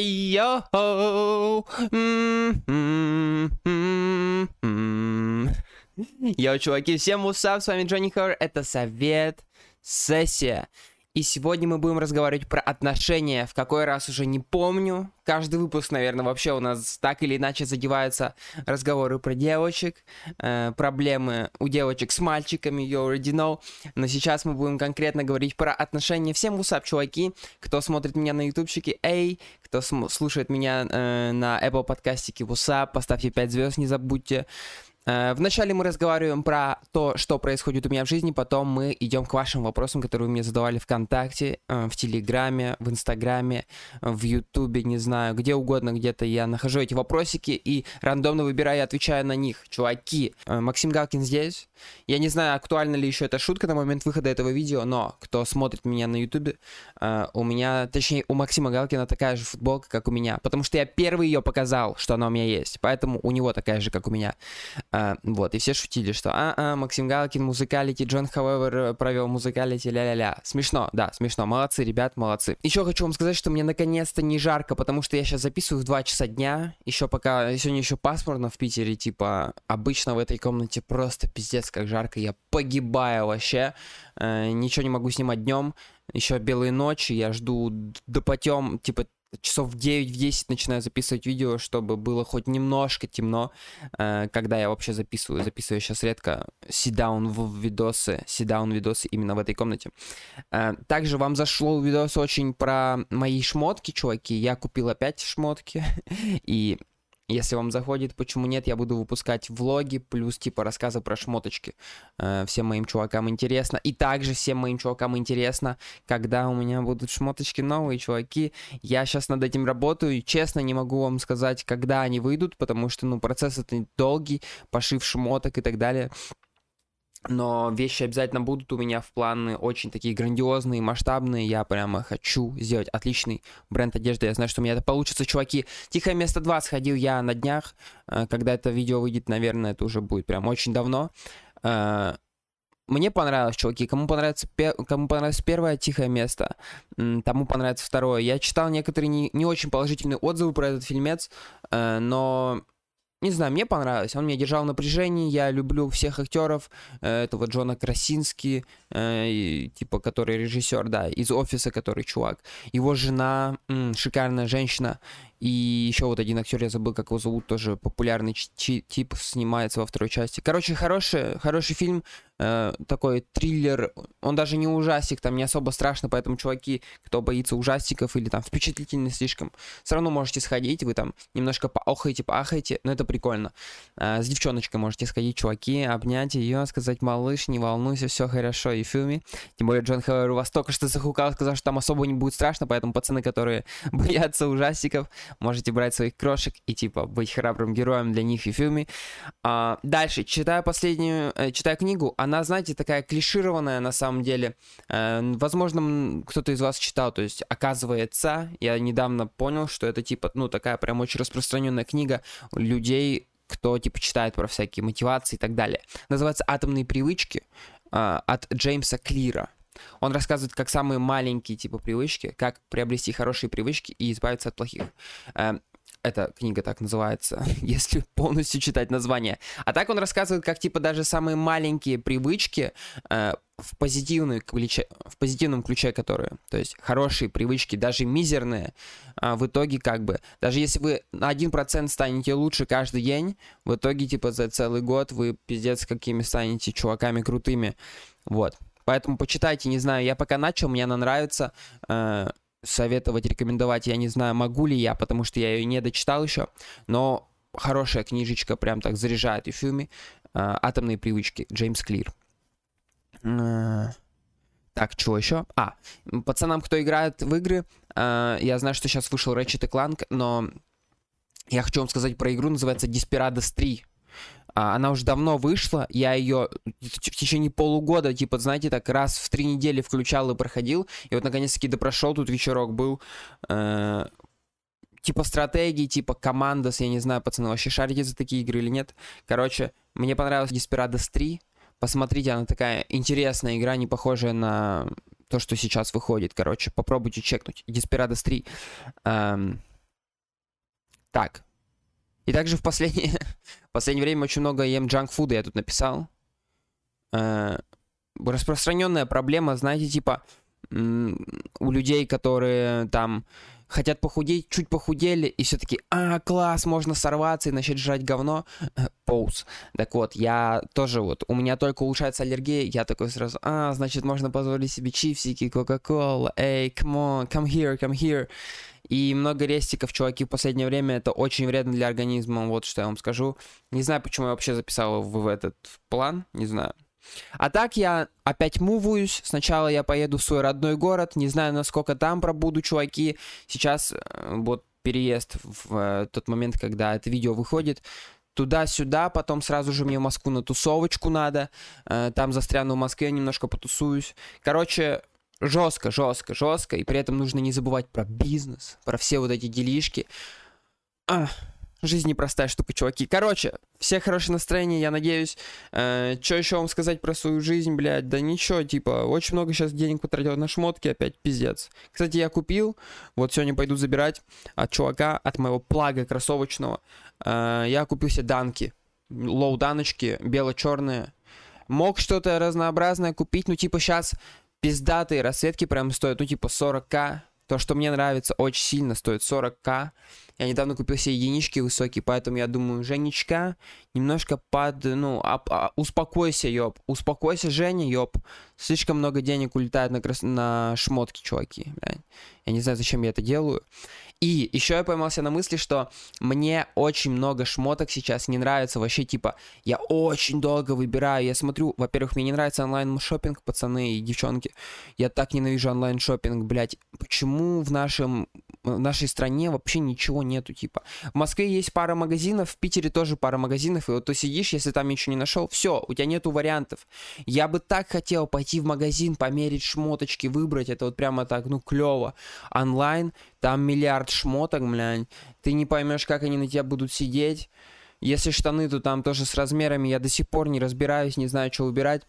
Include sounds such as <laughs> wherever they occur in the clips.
Йо! Йо, чуваки, всем усап, с вами Джонни Хор, это Совет Сессия. И сегодня мы будем разговаривать про отношения, в какой раз уже не помню. Каждый выпуск, наверное, вообще у нас так или иначе задеваются разговоры про девочек, э, проблемы у девочек с мальчиками, you already know. Но сейчас мы будем конкретно говорить про отношения. Всем усап, чуваки, кто смотрит меня на ютубчике, эй, кто слушает меня э, на Apple подкастике, усап, поставьте 5 звезд, не забудьте. Э, вначале мы разговариваем про то, что происходит у меня в жизни, потом мы идем к вашим вопросам, которые вы мне задавали ВКонтакте, э, в Телеграме, в Инстаграме, в Ютубе, не знаю, где угодно, где-то я нахожу эти вопросики и рандомно выбираю и отвечаю на них. Чуваки, э, Максим Галкин здесь. Я не знаю, актуальна ли еще эта шутка на момент выхода этого видео, но кто смотрит меня на Ютубе, у меня, точнее, у Максима Галкина такая же футболка, как у меня, потому что я первый ее показал, что она у меня есть, поэтому у него такая же, как у меня. А, вот, и все шутили, что а, а Максим Галкин, музыкалити, Джон Хауэвер провел музыкалити, ля-ля-ля. Смешно, да, смешно. Молодцы, ребят, молодцы. Еще хочу вам сказать, что мне наконец-то не жарко, потому что я сейчас записываю в 2 часа дня. Еще пока, сегодня еще пасмурно в Питере, типа, обычно в этой комнате просто пиздец как жарко, я погибаю вообще. Э, ничего не могу снимать днем. Еще белые ночи, я жду до потем, типа, часов в 9-10 начинаю записывать видео, чтобы было хоть немножко темно, э, когда я вообще записываю. Записываю сейчас редко сидаун в видосы, сидаун видосы именно в этой комнате. Э, также вам зашло видос очень про мои шмотки, чуваки. Я купил опять шмотки, <laughs> и если вам заходит, почему нет, я буду выпускать влоги, плюс типа рассказы про шмоточки. Э, всем моим чувакам интересно. И также всем моим чувакам интересно, когда у меня будут шмоточки новые, чуваки. Я сейчас над этим работаю, и честно не могу вам сказать, когда они выйдут, потому что, ну, процесс это долгий, пошив шмоток и так далее но вещи обязательно будут у меня в планы очень такие грандиозные, масштабные. Я прямо хочу сделать отличный бренд одежды. Я знаю, что у меня это получится, чуваки. Тихое место 2 сходил я на днях. Э, когда это видео выйдет, наверное, это уже будет прям очень давно. Э, мне понравилось, чуваки. Кому понравится, кому понравилось первое тихое место, тому понравится второе. Я читал некоторые не, не очень положительные отзывы про этот фильмец, э, но не знаю, мне понравилось. Он меня держал в напряжении. Я люблю всех актеров. Э, этого Джона Красински, э, типа, который режиссер, да, из офиса, который чувак. Его жена, шикарная женщина. И еще вот один актер, я забыл, как его зовут, тоже популярный тип, снимается во второй части. Короче, хороший, хороший фильм, э, такой триллер. Он даже не ужастик, там не особо страшно, поэтому, чуваки, кто боится ужастиков или там впечатлительный слишком, все равно можете сходить, вы там немножко поохаете, поахаете, но это прикольно. Э, с девчоночкой можете сходить, чуваки, обнять ее, сказать, малыш, не волнуйся, все хорошо, и фильме. Тем более Джон Хауэр у вас только что захукал, сказал, что там особо не будет страшно, поэтому пацаны, которые <laughs> боятся ужастиков, можете брать своих крошек и, типа, быть храбрым героем для них и фильме. А, дальше, читаю последнюю, э, читаю книгу, она, знаете, такая клишированная на самом деле. Э, возможно, кто-то из вас читал, то есть, оказывается, я недавно понял, что это, типа, ну, такая прям очень распространенная книга людей, кто, типа, читает про всякие мотивации и так далее. Называется «Атомные привычки» э, от Джеймса Клира. Он рассказывает, как самые маленькие типа привычки, как приобрести хорошие привычки и избавиться от плохих. Эта книга так называется, <laughs> если полностью читать название. А так он рассказывает, как типа даже самые маленькие привычки э, в, позитивной ключе, в позитивном ключе, которые, то есть хорошие привычки, даже мизерные, э, в итоге как бы, даже если вы на 1% станете лучше каждый день, в итоге типа за целый год вы пиздец какими станете чуваками крутыми. Вот. Поэтому почитайте, не знаю, я пока начал, мне она нравится. Э, советовать, рекомендовать, я не знаю, могу ли я, потому что я ее не дочитал еще. Но хорошая книжечка, прям так заряжает и в фильме. Э, «Атомные привычки», Джеймс Клир. Э, так, что еще? А, пацанам, кто играет в игры, э, я знаю, что сейчас вышел Ratchet Clank, но я хочу вам сказать про игру, называется Desperados 3. А, она уже давно вышла, я ее в течение полугода, типа, знаете, так раз в три недели включал и проходил, и вот наконец-таки допрошел, тут вечерок был, э, типа стратегии, типа командос, я не знаю, пацаны, вообще шарите за такие игры или нет. Короче, мне понравилась Desperados 3, посмотрите, она такая интересная игра, не похожая на то, что сейчас выходит, короче, попробуйте чекнуть. Desperados 3. Эм, Так. И также в последнее, <laughs> в последнее время очень много ем джанк-фуда, я тут написал. Э, распространенная проблема, знаете, типа у людей, которые там хотят похудеть, чуть похудели, и все таки а, класс, можно сорваться и начать жрать говно. Поуз. Так вот, я тоже вот, у меня только улучшается аллергия, я такой сразу, а, значит, можно позволить себе чипсики, кока-кола, эй, come on, come here, come here. И много рестиков, чуваки, в последнее время это очень вредно для организма, вот что я вам скажу. Не знаю, почему я вообще записал в, в этот план, не знаю. А так я опять муваюсь. Сначала я поеду в свой родной город. Не знаю, насколько там пробуду, чуваки. Сейчас э, вот переезд в э, тот момент, когда это видео выходит. Туда-сюда, потом сразу же мне в Москву на тусовочку надо. Э, там застряну в Москве, немножко потусуюсь. Короче, жестко, жестко, жестко. И при этом нужно не забывать про бизнес, про все вот эти делишки. Ах. Жизнь непростая штука, чуваки. Короче, всех хорошее настроение, я надеюсь. Э, что еще вам сказать про свою жизнь, блядь? Да ничего, типа, очень много сейчас денег потратил на шмотки, опять пиздец. Кстати, я купил, вот сегодня пойду забирать от чувака, от моего плага кроссовочного. Э, я купил себе данки, лоу-даночки, бело-черные. Мог что-то разнообразное купить, ну, типа, сейчас пиздатые расцветки прям стоят, ну, типа, 40к. То, что мне нравится очень сильно, стоит 40к. Я недавно купил себе единички высокие, поэтому я думаю, Женечка, немножко под, ну, а, а, успокойся, ёб. Успокойся, Женя, ёб. Слишком много денег улетает на, крас... на шмотки, чуваки. Блядь. Я не знаю, зачем я это делаю. И еще я поймался на мысли, что мне очень много шмоток сейчас не нравится. Вообще, типа, я очень долго выбираю. Я смотрю, во-первых, мне не нравится онлайн-шоппинг, пацаны и девчонки. Я так ненавижу онлайн-шоппинг, блядь. Почему в нашем в нашей стране вообще ничего нету, типа. В Москве есть пара магазинов, в Питере тоже пара магазинов, и вот ты сидишь, если там ничего не нашел, все, у тебя нету вариантов. Я бы так хотел пойти в магазин, померить шмоточки, выбрать, это вот прямо так, ну, клево. Онлайн, там миллиард шмоток, блядь, ты не поймешь, как они на тебя будут сидеть. Если штаны, то там тоже с размерами, я до сих пор не разбираюсь, не знаю, что выбирать.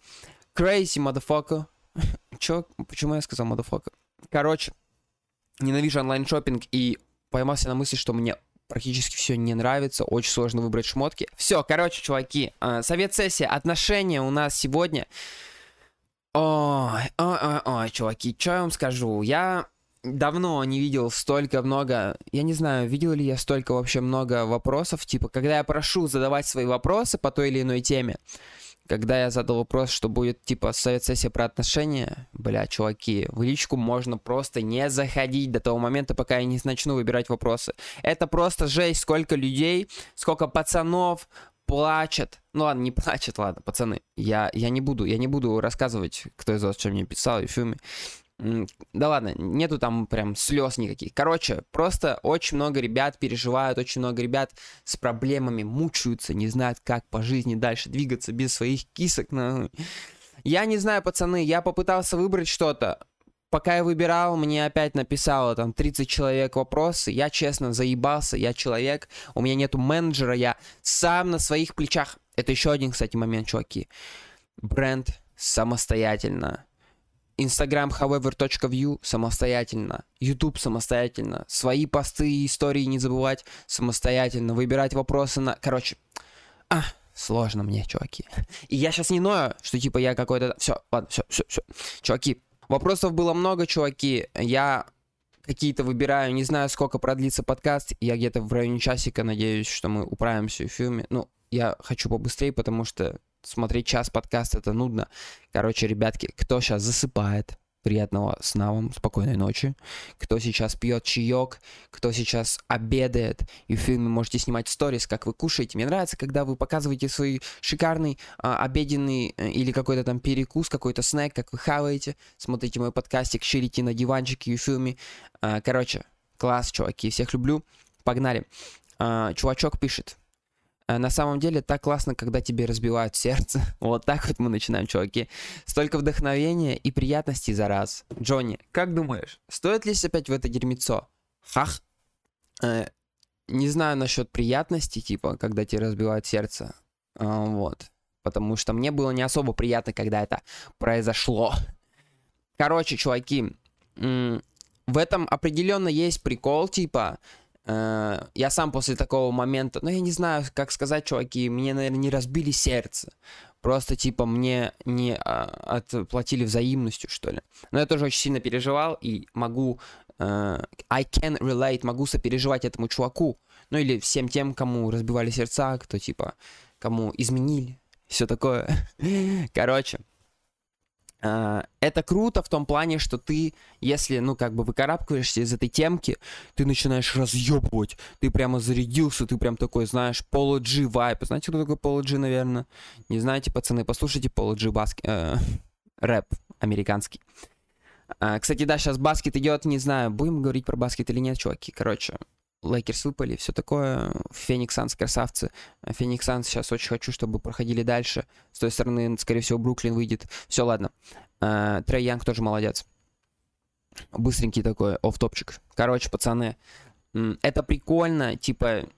Crazy, motherfucker. <laughs> Чё? Почему я сказал motherfucker? Короче, ненавижу онлайн-шоппинг и поймался на мысли, что мне практически все не нравится, очень сложно выбрать шмотки. Все, короче, чуваки, э, совет сессия, отношения у нас сегодня. Ой, ой, ой, ой, чуваки, что я вам скажу? Я давно не видел столько много, я не знаю, видел ли я столько вообще много вопросов, типа, когда я прошу задавать свои вопросы по той или иной теме, когда я задал вопрос, что будет типа совет сессия про отношения, бля, чуваки, в личку можно просто не заходить до того момента, пока я не начну выбирать вопросы. Это просто жесть, сколько людей, сколько пацанов плачет. Ну ладно, не плачет, ладно, пацаны. Я, я не буду, я не буду рассказывать, кто из вас что мне писал и в. Да ладно, нету там прям слез никаких. Короче, просто очень много ребят переживают, очень много ребят с проблемами мучаются, не знают, как по жизни дальше двигаться без своих кисок. Но... Я не знаю, пацаны, я попытался выбрать что-то. Пока я выбирал, мне опять написало там 30 человек вопросы. Я честно заебался, я человек, у меня нету менеджера, я сам на своих плечах. Это еще один, кстати, момент, чуваки. Бренд самостоятельно Instagram however.view самостоятельно, YouTube самостоятельно, свои посты и истории не забывать самостоятельно, выбирать вопросы на... Короче, а, сложно мне, чуваки. И я сейчас не ною, что типа я какой-то... Все, ладно, все, все, все. Чуваки, вопросов было много, чуваки. Я какие-то выбираю, не знаю, сколько продлится подкаст. Я где-то в районе часика надеюсь, что мы управимся в фильме. Ну, я хочу побыстрее, потому что смотреть час подкаст это нудно. Короче, ребятки, кто сейчас засыпает, приятного сна вам, спокойной ночи. Кто сейчас пьет чаек, кто сейчас обедает, и в фильме можете снимать сторис, как вы кушаете. Мне нравится, когда вы показываете свой шикарный а, обеденный э, или какой-то там перекус, какой-то снэк, как вы хаваете, смотрите мой подкастик, ширите на диванчике и в фильме. А, короче, класс, чуваки, всех люблю. Погнали. А, чувачок пишет. А на самом деле так классно, когда тебе разбивают сердце. <laughs> Вот так вот мы начинаем, чуваки. Столько вдохновения и приятностей за раз. Джонни, как думаешь, стоит ли опять в это дерьмецо? Хах. Э, не знаю насчет приятностей, типа, когда тебе разбивают сердце. А, вот. Потому что мне было не особо приятно, когда это произошло. Короче, чуваки, в этом определенно есть прикол, типа, я сам после такого момента, ну, я не знаю, как сказать, чуваки, мне, наверное, не разбили сердце. Просто, типа, мне не а, отплатили взаимностью, что ли. Но я тоже очень сильно переживал и могу... Э, I can relate, могу сопереживать этому чуваку. Ну, или всем тем, кому разбивали сердца, кто, типа, кому изменили. Все такое. <laughs> Короче, это круто в том плане, что ты, если, ну, как бы выкарабкиваешься из этой темки, ты начинаешь разъебывать, ты прямо зарядился, ты прям такой, знаешь, Polo G vibe. Знаете, кто такой Polo G, наверное? Не знаете, пацаны, послушайте Polo G баски... Э, <laughs> рэп американский. А, кстати, да, сейчас баскет идет, не знаю, будем говорить про баскет или нет, чуваки. Короче, Лейкерс выпали, все такое. Феникс Санс красавцы. Феникс Санс сейчас очень хочу, чтобы проходили дальше. С той стороны, скорее всего, Бруклин выйдет. Все, ладно. Uh, Трей Янг тоже молодец. Быстренький такой оф-топчик. Короче, пацаны, это прикольно, типа...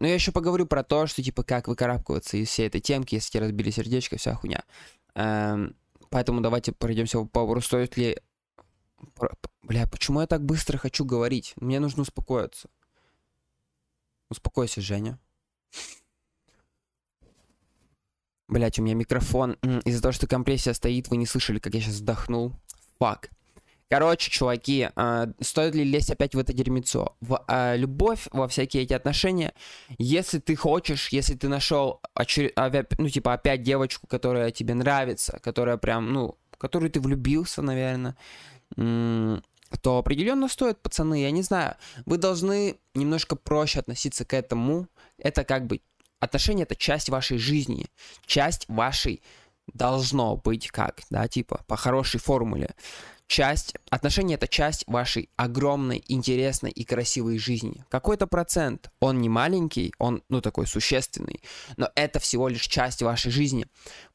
Ну, я еще поговорю про то, что, типа, как выкарабкиваться из всей этой темки, если тебе разбили сердечко, вся хуйня. Uh, поэтому давайте пройдемся по поводу, стоит ли... Бля, почему я так быстро хочу говорить? Мне нужно успокоиться. Успокойся, Женя. Блять, у меня микрофон. Из-за того, что компрессия стоит, вы не слышали, как я сейчас вздохнул. Фак. Короче, чуваки, э, стоит ли лезть опять в это дерьмецо? В э, любовь, во всякие эти отношения, если ты хочешь, если ты нашел, очер... ну, типа, опять девочку, которая тебе нравится, которая прям, ну, в которую ты влюбился, наверное, то определенно стоит, пацаны, я не знаю. Вы должны немножко проще относиться к этому. Это как бы отношения это часть вашей жизни, часть вашей должно быть как, да, типа по хорошей формуле. Часть, отношения это часть вашей огромной, интересной и красивой жизни. Какой-то процент, он не маленький, он, ну, такой существенный, но это всего лишь часть вашей жизни.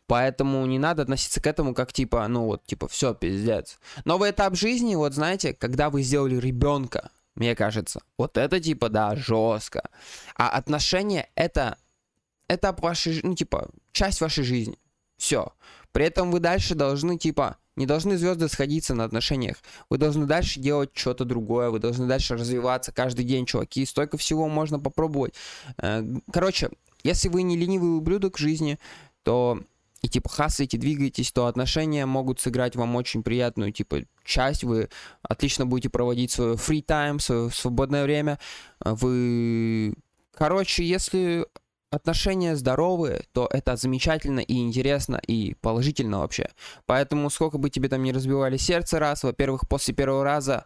Поэтому не надо относиться к этому как типа, ну вот, типа, все, пиздец. Новый этап жизни, вот знаете, когда вы сделали ребенка, мне кажется, вот это типа, да, жестко. А отношения это этап вашей, ну типа, часть вашей жизни. Все. При этом вы дальше должны, типа, не должны звезды сходиться на отношениях. Вы должны дальше делать что-то другое, вы должны дальше развиваться каждый день, чуваки. Столько всего можно попробовать. Э, короче, если вы не ленивый ублюдок в жизни, то и типа хасаете, двигаетесь, то отношения могут сыграть вам очень приятную типа часть. Вы отлично будете проводить свое free time, свое свободное время. Вы, короче, если отношения здоровые, то это замечательно и интересно и положительно вообще. Поэтому сколько бы тебе там не разбивали сердце раз, во-первых, после первого раза,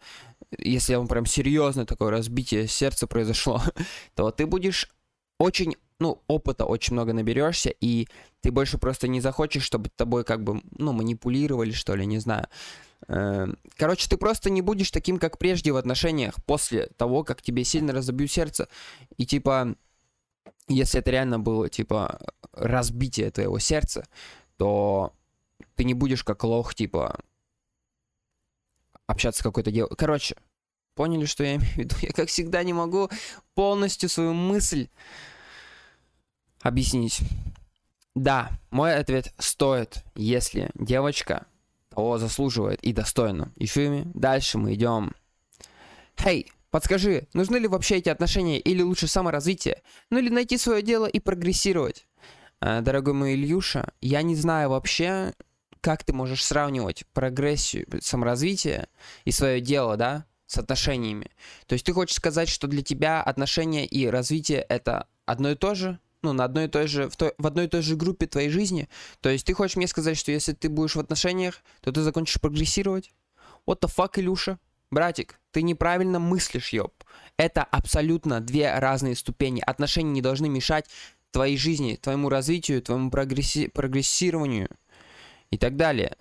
если вам прям серьезно такое разбитие сердца произошло, <laughs> то ты будешь очень ну, опыта очень много наберешься, и ты больше просто не захочешь, чтобы тобой как бы, ну, манипулировали, что ли, не знаю. Эм, короче, ты просто не будешь таким, как прежде в отношениях, после того, как тебе сильно разобьют сердце. И типа, если это реально было, типа, разбитие твоего сердца, то ты не будешь как лох, типа, общаться с какой-то девушкой. Короче, поняли, что я имею в виду? <laughs> Я, как всегда, не могу полностью свою мысль объяснить. Да, мой ответ стоит, если девочка того заслуживает и достойна. И фильме дальше мы идем. Хей, подскажи, нужны ли вообще эти отношения или лучше саморазвитие? Ну или найти свое дело и прогрессировать? А, дорогой мой Ильюша, я не знаю вообще, как ты можешь сравнивать прогрессию, саморазвитие и свое дело, да, с отношениями. То есть ты хочешь сказать, что для тебя отношения и развитие это одно и то же? Ну, на одной и той же, в, той, в одной и той же группе твоей жизни. То есть ты хочешь мне сказать, что если ты будешь в отношениях, то ты закончишь прогрессировать? What the fuck, Илюша? Братик, ты неправильно мыслишь, ёб. Это абсолютно две разные ступени. Отношения не должны мешать твоей жизни, твоему развитию, твоему прогресси прогрессированию и так далее.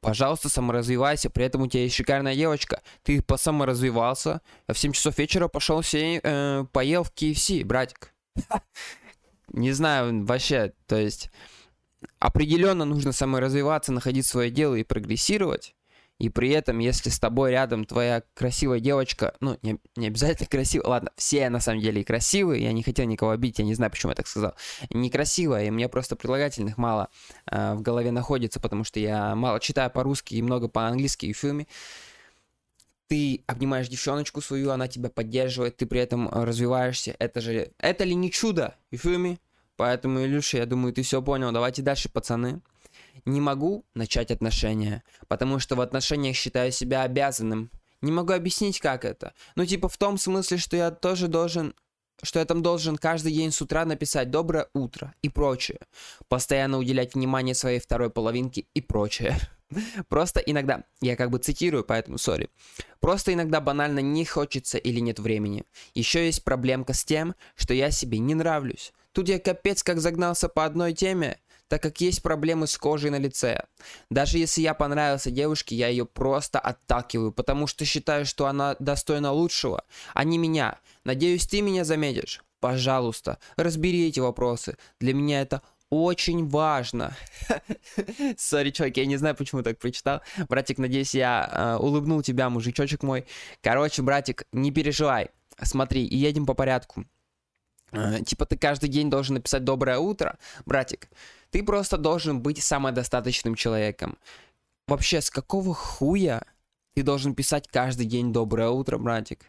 Пожалуйста, саморазвивайся, при этом у тебя есть шикарная девочка. Ты посаморазвивался, а в 7 часов вечера пошел себе, э, поел в KFC, братик. <laughs> не знаю, вообще, то есть определенно нужно саморазвиваться, находить свое дело и прогрессировать. И при этом, если с тобой рядом твоя красивая девочка, ну, не, не обязательно красивая, ладно, все на самом деле и красивые, я не хотел никого обидеть, я не знаю, почему я так сказал. Некрасивая, и мне просто прилагательных мало э, в голове находится, потому что я мало читаю по-русски и много по-английски и в фильме ты обнимаешь девчоночку свою, она тебя поддерживает, ты при этом э, развиваешься. Это же... Это ли не чудо? You feel me? Поэтому, Илюша, я думаю, ты все понял. Давайте дальше, пацаны. Не могу начать отношения, потому что в отношениях считаю себя обязанным. Не могу объяснить, как это. Ну, типа в том смысле, что я тоже должен что я там должен каждый день с утра написать «доброе утро» и прочее. Постоянно уделять внимание своей второй половинке и прочее. <laughs> Просто иногда, я как бы цитирую, поэтому сори. Просто иногда банально не хочется или нет времени. Еще есть проблемка с тем, что я себе не нравлюсь. Тут я капец как загнался по одной теме, так как есть проблемы с кожей на лице. Даже если я понравился девушке, я ее просто отталкиваю, потому что считаю, что она достойна лучшего, а не меня. Надеюсь, ты меня заметишь. Пожалуйста, разбери эти вопросы. Для меня это очень важно. <laughs> Сори, чувак, я не знаю, почему так прочитал. Братик, надеюсь, я э, улыбнул тебя, мужичочек мой. Короче, братик, не переживай. Смотри, и едем по порядку. Э, типа ты каждый день должен написать «Доброе утро». Братик, ты просто должен быть самодостаточным человеком. Вообще, с какого хуя ты должен писать каждый день «Доброе утро», братик?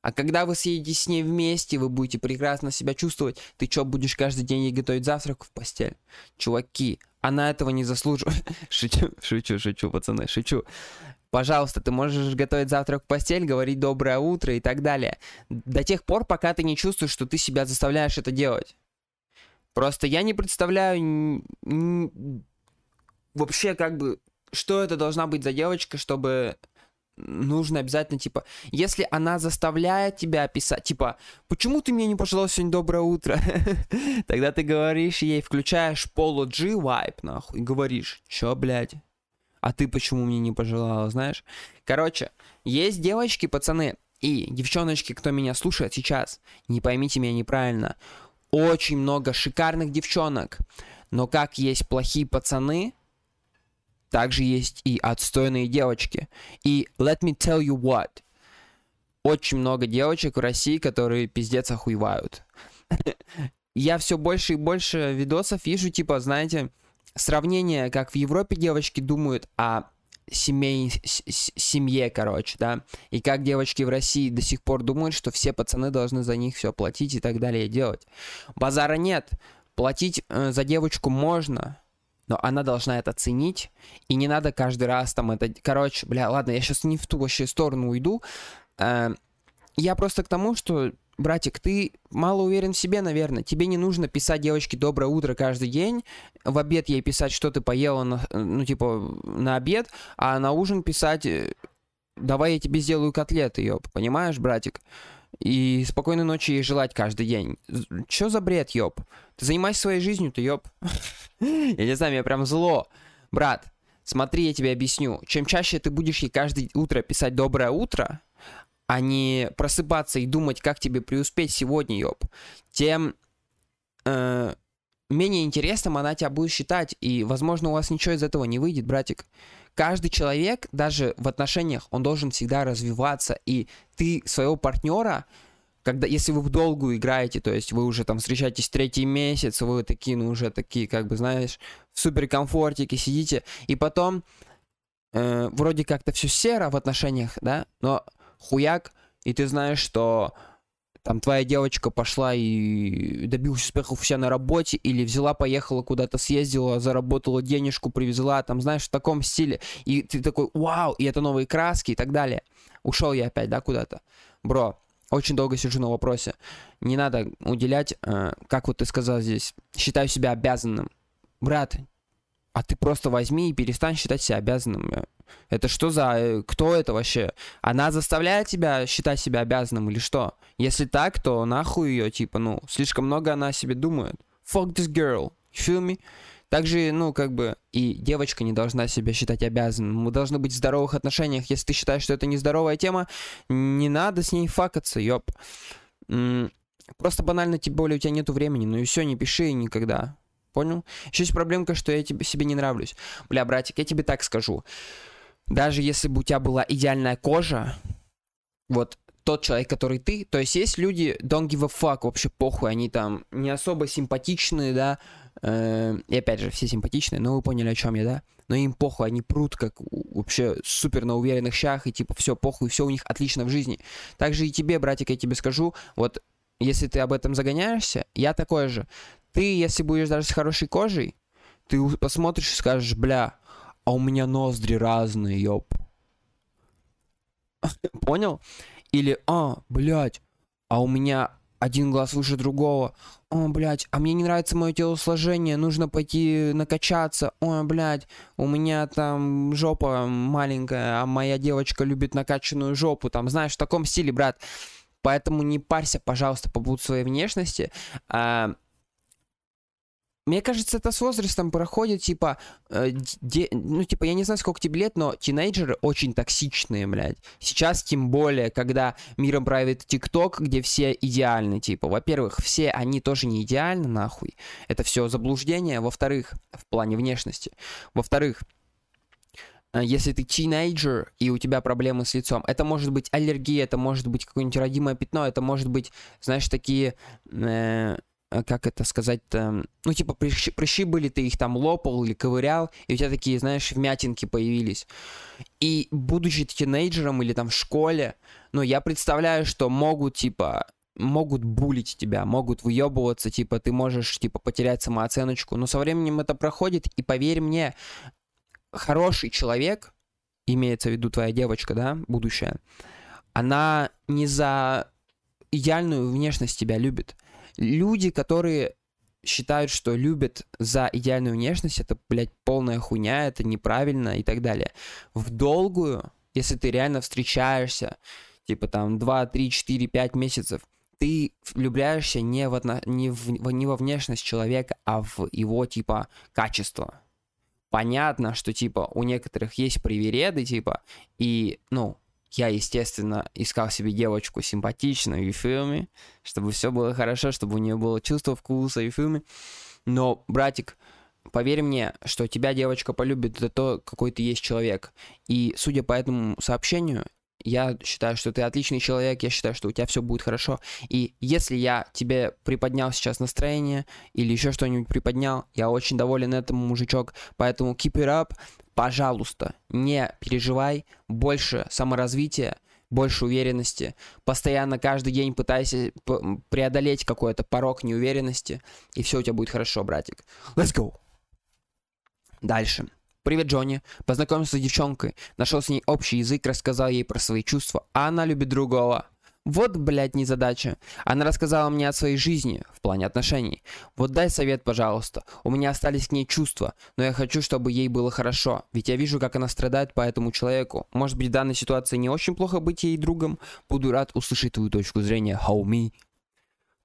А когда вы съедете с ней вместе, вы будете прекрасно себя чувствовать. Ты что, будешь каждый день ей готовить завтрак в постель? Чуваки, она этого не заслуживает. <laughs> шучу, шучу, шучу, пацаны, шучу. Пожалуйста, ты можешь готовить завтрак в постель, говорить доброе утро и так далее. До тех пор, пока ты не чувствуешь, что ты себя заставляешь это делать. Просто я не представляю вообще как бы, что это должна быть за девочка, чтобы нужно обязательно, типа, если она заставляет тебя писать, типа, почему ты мне не пожелал сегодня доброе утро? <laughs> Тогда ты говоришь ей, включаешь Поло G вайп, нахуй, и говоришь, чё, блядь? А ты почему мне не пожелала, знаешь? Короче, есть девочки, пацаны, и девчоночки, кто меня слушает сейчас, не поймите меня неправильно, очень много шикарных девчонок, но как есть плохие пацаны, также есть и отстойные девочки. И let me tell you what. Очень много девочек в России, которые пиздец охуевают. <laughs> Я все больше и больше видосов вижу, типа, знаете, сравнение, как в Европе девочки думают о семей, семье, короче, да, и как девочки в России до сих пор думают, что все пацаны должны за них все платить и так далее делать. Базара нет. Платить э, за девочку можно, но она должна это ценить, и не надо каждый раз там это... Короче, бля, ладно, я сейчас не в ту вообще сторону уйду. Э, я просто к тому, что, братик, ты мало уверен в себе, наверное. Тебе не нужно писать девочке «доброе утро» каждый день, в обед ей писать, что ты поела, на, ну, типа, на обед, а на ужин писать э, «давай я тебе сделаю котлеты, ёб». Понимаешь, братик? И спокойной ночи ей желать каждый день. Чё за бред, ёб? Ты занимайся своей жизнью, ты ёб. <laughs> я не знаю, мне прям зло. Брат, смотри, я тебе объясню. Чем чаще ты будешь ей каждое утро писать «доброе утро», а не просыпаться и думать, как тебе преуспеть сегодня, ёб, тем э, менее интересным она тебя будет считать, и, возможно, у вас ничего из этого не выйдет, братик. Каждый человек, даже в отношениях, он должен всегда развиваться, и ты своего партнера, когда, если вы в долгую играете, то есть вы уже там встречаетесь третий месяц, вы такие, ну, уже такие, как бы, знаешь, в суперкомфортике сидите, и потом э, вроде как-то все серо в отношениях, да, но хуяк, и ты знаешь, что там твоя девочка пошла и добилась успехов вся на работе, или взяла, поехала куда-то, съездила, заработала денежку, привезла, там, знаешь, в таком стиле, и ты такой, вау, и это новые краски и так далее. Ушел я опять, да, куда-то. Бро, очень долго сижу на вопросе. Не надо уделять, э, как вот ты сказал здесь, считаю себя обязанным. Брат, а ты просто возьми и перестань считать себя обязанным. Это что за... Э, кто это вообще? Она заставляет тебя считать себя обязанным или что? Если так, то нахуй ее, типа, ну, слишком много она о себе думает. Fuck this girl. You feel me? Также, ну, как бы, и девочка не должна себя считать обязанным. Мы должны быть в здоровых отношениях. Если ты считаешь, что это нездоровая тема, не надо с ней факаться, ёп. Просто банально, тем более у тебя нету времени. Ну и все, не пиши никогда. Понял? Еще есть проблемка, что я тебе, себе не нравлюсь. Бля, братик, я тебе так скажу. Даже если бы у тебя была идеальная кожа, вот тот человек, который ты. То есть есть люди, don't give a fuck, вообще похуй, они там не особо симпатичные, да, э, и опять же, все симпатичные, но вы поняли, о чем я, да? Но им похуй, они прут как вообще супер на уверенных щах, и типа все похуй, все у них отлично в жизни. Также и тебе, братик, я тебе скажу, вот если ты об этом загоняешься, я такой же. Ты, если будешь даже с хорошей кожей, ты посмотришь и скажешь, бля, а у меня ноздри разные, ёп. Понял? Или, а, блядь, а у меня один глаз выше другого. О, блядь, а мне не нравится мое телосложение, нужно пойти накачаться. Ой, блядь, у меня там жопа маленькая, а моя девочка любит накачанную жопу. Там, знаешь, в таком стиле, брат. Поэтому не парься, пожалуйста, по своей внешности. А, мне кажется, это с возрастом проходит, типа, э, де, ну, типа, я не знаю, сколько тебе лет, но тинейджеры очень токсичные, блядь. Сейчас тем более, когда миром правит ТикТок, где все идеальны, типа. Во-первых, все они тоже не идеальны, нахуй. Это все заблуждение. Во-вторых, в плане внешности. Во-вторых, э, если ты тинейджер и у тебя проблемы с лицом, это может быть аллергия, это может быть какое-нибудь родимое пятно, это может быть, знаешь, такие... Э, как это сказать-то, ну, типа, прыщи, прыщи были, ты их там лопал или ковырял, и у тебя такие, знаешь, вмятинки появились. И будучи тинейджером или там в школе, ну, я представляю, что могут, типа, могут булить тебя, могут выебываться, типа, ты можешь, типа, потерять самооценочку, но со временем это проходит, и поверь мне, хороший человек, имеется в виду твоя девочка, да, будущая, она не за идеальную внешность тебя любит, люди, которые считают, что любят за идеальную внешность, это, блядь, полная хуйня, это неправильно и так далее. В долгую, если ты реально встречаешься, типа там 2, 3, 4, 5 месяцев, ты влюбляешься не, в отно... не, в... не во внешность человека, а в его, типа, качество. Понятно, что, типа, у некоторых есть привереды, типа, и, ну, я, естественно, искал себе девочку симпатичную, feel me? Чтобы все было хорошо, чтобы у нее было чувство вкуса, feel me? Но, братик, поверь мне, что тебя девочка полюбит за то, какой ты есть человек. И, судя по этому сообщению, я считаю, что ты отличный человек, я считаю, что у тебя все будет хорошо. И если я тебе приподнял сейчас настроение или еще что-нибудь приподнял, я очень доволен этому, мужичок. Поэтому keep it up пожалуйста, не переживай, больше саморазвития, больше уверенности. Постоянно каждый день пытайся преодолеть какой-то порог неуверенности, и все у тебя будет хорошо, братик. Let's go! Дальше. Привет, Джонни. Познакомился с девчонкой, нашел с ней общий язык, рассказал ей про свои чувства, а она любит другого. Вот, блядь, незадача. Она рассказала мне о своей жизни в плане отношений. Вот дай совет, пожалуйста. У меня остались к ней чувства, но я хочу, чтобы ей было хорошо. Ведь я вижу, как она страдает по этому человеку. Может быть, в данной ситуации не очень плохо быть ей другом. Буду рад услышать твою точку зрения, homie.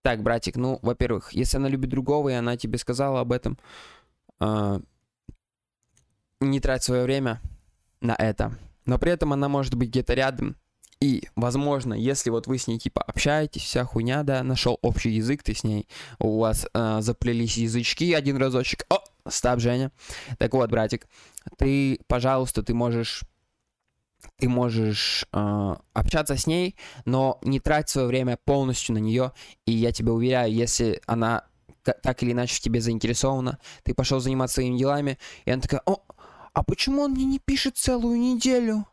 Так, братик, ну, во-первых, если она любит другого, и она тебе сказала об этом, э, не трать свое время на это. Но при этом она может быть где-то рядом, и, возможно, если вот вы с ней типа общаетесь, вся хуйня, да, нашел общий язык ты с ней, у вас э, заплелись язычки один разочек. О, стоп, Женя. Так вот, братик, ты, пожалуйста, ты можешь ты можешь э, общаться с ней, но не трать свое время полностью на нее. И я тебе уверяю, если она так или иначе в тебе заинтересована, ты пошел заниматься своими делами, и она такая, о, а почему он мне не пишет целую неделю?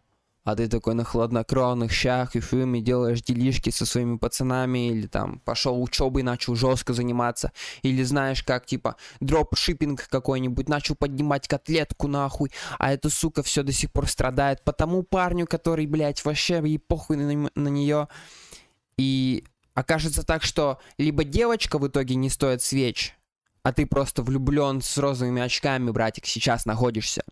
а ты такой на хладнокровных щах и фильме делаешь делишки со своими пацанами, или там пошел учебой, начал жестко заниматься, или знаешь, как типа дропшиппинг какой-нибудь, начал поднимать котлетку нахуй, а эта сука все до сих пор страдает по тому парню, который, блядь, вообще ей похуй на, на нее. И окажется так, что либо девочка в итоге не стоит свеч, а ты просто влюблен с розовыми очками, братик, сейчас находишься.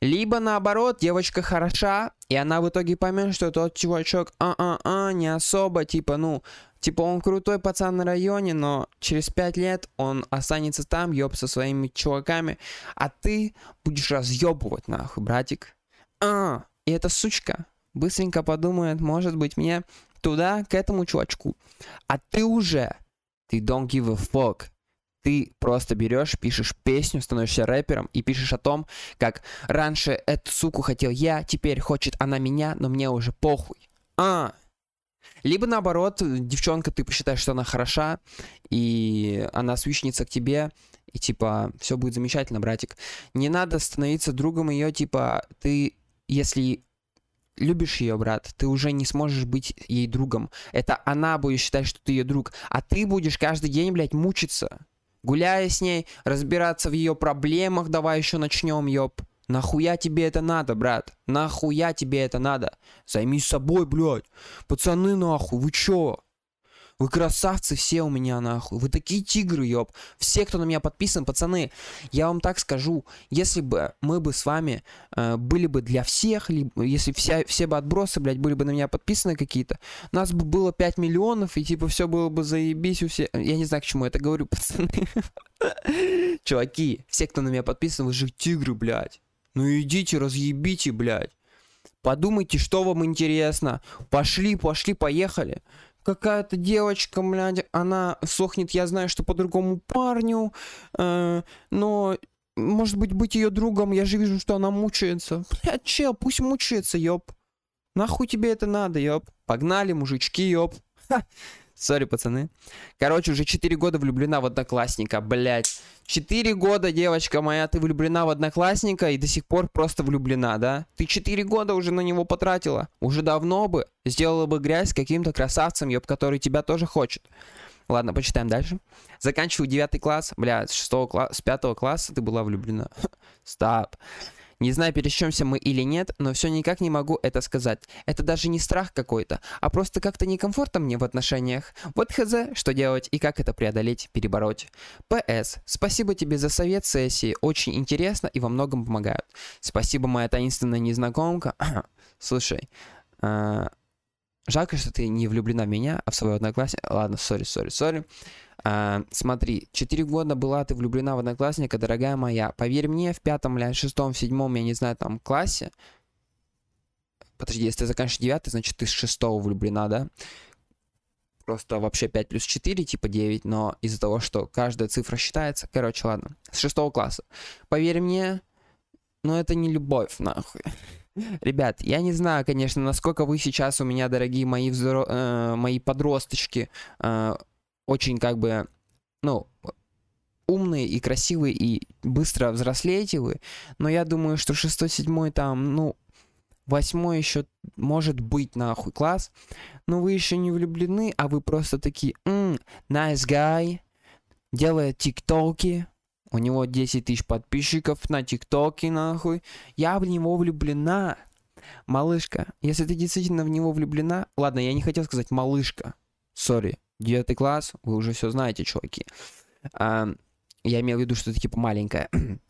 Либо наоборот, девочка хороша, и она в итоге поймет, что тот чувачок, а-а-а, не особо, типа, ну, типа он крутой пацан на районе, но через пять лет он останется там, ёб со своими чуваками, а ты будешь разъебывать нахуй, братик. А, и эта сучка быстренько подумает, может быть, мне туда, к этому чувачку. А ты уже, ты don't give a fuck ты просто берешь, пишешь песню, становишься рэпером и пишешь о том, как раньше эту суку хотел я, теперь хочет она меня, но мне уже похуй. А, Либо наоборот, девчонка, ты посчитаешь, что она хороша, и она свищнется к тебе, и типа, все будет замечательно, братик. Не надо становиться другом ее, типа, ты, если любишь ее, брат, ты уже не сможешь быть ей другом. Это она будет считать, что ты ее друг. А ты будешь каждый день, блядь, мучиться. Гуляя с ней, разбираться в ее проблемах, давай еще начнем, ёп. Нахуя тебе это надо, брат? Нахуя тебе это надо? Займись собой, блядь. Пацаны, нахуй, вы чё? Вы красавцы все у меня, нахуй. Вы такие тигры, ёб. Все, кто на меня подписан, пацаны, я вам так скажу. Если бы мы бы с вами э, были бы для всех, либо если вся, все бы отбросы, блядь, были бы на меня подписаны какие-то, нас бы было 5 миллионов, и типа все было бы заебись у всех. Я не знаю, к чему я это говорю, <laughs> пацаны. Чуваки, все, кто на меня подписан, вы же тигры, блядь. Ну идите, разъебите, блядь. Подумайте, что вам интересно. Пошли, пошли, поехали какая-то девочка, блядь, она сохнет, я знаю, что по другому парню, э, но, может быть, быть ее другом, я же вижу, что она мучается. Блядь, чел, пусть мучается, ёб. Нахуй тебе это надо, ёб. Погнали, мужички, ёб. Сори, пацаны. Короче, уже 4 года влюблена в одноклассника, блядь. 4 года, девочка моя, ты влюблена в одноклассника и до сих пор просто влюблена, да? Ты 4 года уже на него потратила. Уже давно бы сделала бы грязь с каким-то красавцем, ёб, который тебя тоже хочет. Ладно, почитаем дальше. Заканчиваю 9 класс. Бля, с 6 класса, с 5 класса ты была влюблена. <laughs> Стоп. Не знаю, пересечемся мы или нет, но все никак не могу это сказать. Это даже не страх какой-то, а просто как-то некомфортно мне в отношениях. Вот хз, что делать и как это преодолеть, перебороть. П.С. Спасибо тебе за совет сессии, очень интересно и во многом помогают. Спасибо, моя таинственная незнакомка. <clears throat> Слушай, э, жалко, что ты не влюблена в меня, а в своего одноклассника. Ладно, сори, сори, сори. А, смотри, 4 года была ты влюблена в одноклассника, дорогая моя. Поверь мне, в пятом, или шестом, седьмом, я не знаю, там, классе. Подожди, если ты заканчиваешь девятый, значит, ты с шестого влюблена, да? Просто вообще 5 плюс 4, типа 9, но из-за того, что каждая цифра считается... Короче, ладно. С шестого класса. Поверь мне, но это не любовь, нахуй. <laughs> Ребят, я не знаю, конечно, насколько вы сейчас у меня, дорогие мои, взро... э, мои подросточки, э, очень как бы, ну, умные и красивые и быстро взрослеете вы, но я думаю, что шестой, седьмой там, ну, восьмой еще может быть нахуй класс, но вы еще не влюблены, а вы просто такие, м, nice guy, делает тиктоки, у него 10 тысяч подписчиков на тиктоке нахуй, я в него влюблена. Малышка, если ты действительно в него влюблена, ладно, я не хотел сказать малышка, сори, девятый класс, вы уже все знаете, чуваки. А, я имел в виду, что типа маленькая. <clears throat>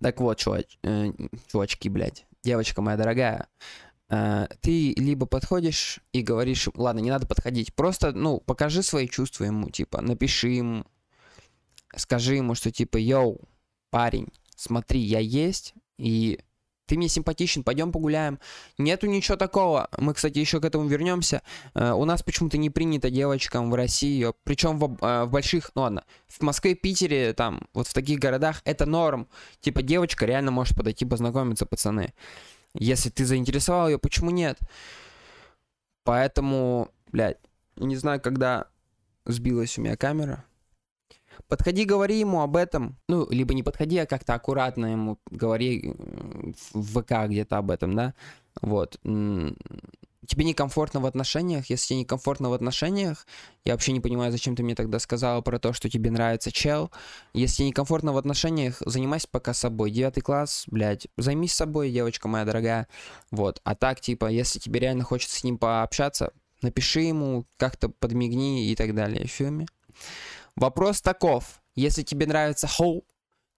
так вот, чувач, э, чувачки, блядь, девочка моя дорогая, э, ты либо подходишь и говоришь, ладно, не надо подходить, просто, ну, покажи свои чувства ему, типа, напиши ему, скажи ему, что типа, йоу, парень, смотри, я есть, и ты мне симпатичен, пойдем погуляем. Нету ничего такого. Мы, кстати, еще к этому вернемся. Uh, у нас почему-то не принято девочкам в России, причем в, uh, в больших, ну ладно, в Москве, Питере, там, вот в таких городах это норм. Типа девочка реально может подойти познакомиться, пацаны. Если ты заинтересовал ее, почему нет? Поэтому, блядь, не знаю, когда сбилась у меня камера. Подходи, говори ему об этом. Ну, либо не подходи, а как-то аккуратно ему говори в ВК где-то об этом, да. Вот. Тебе некомфортно в отношениях? Если тебе некомфортно в отношениях, я вообще не понимаю, зачем ты мне тогда сказала про то, что тебе нравится чел. Если тебе некомфортно в отношениях, занимайся пока собой. Девятый класс, блядь, займись собой, девочка моя дорогая. Вот. А так, типа, если тебе реально хочется с ним пообщаться, напиши ему, как-то подмигни и так далее. В фильме. Вопрос таков. Если тебе нравится Хоу,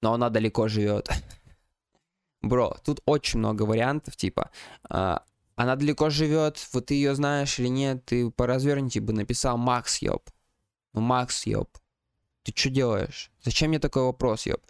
но она далеко живет. <laughs> Бро, тут очень много вариантов, типа. Э, она далеко живет, вот ты ее знаешь или нет, ты по развернуте бы написал Макс, ёб. Ну, Макс, ёб. Ты что делаешь? Зачем мне такой вопрос, ёб?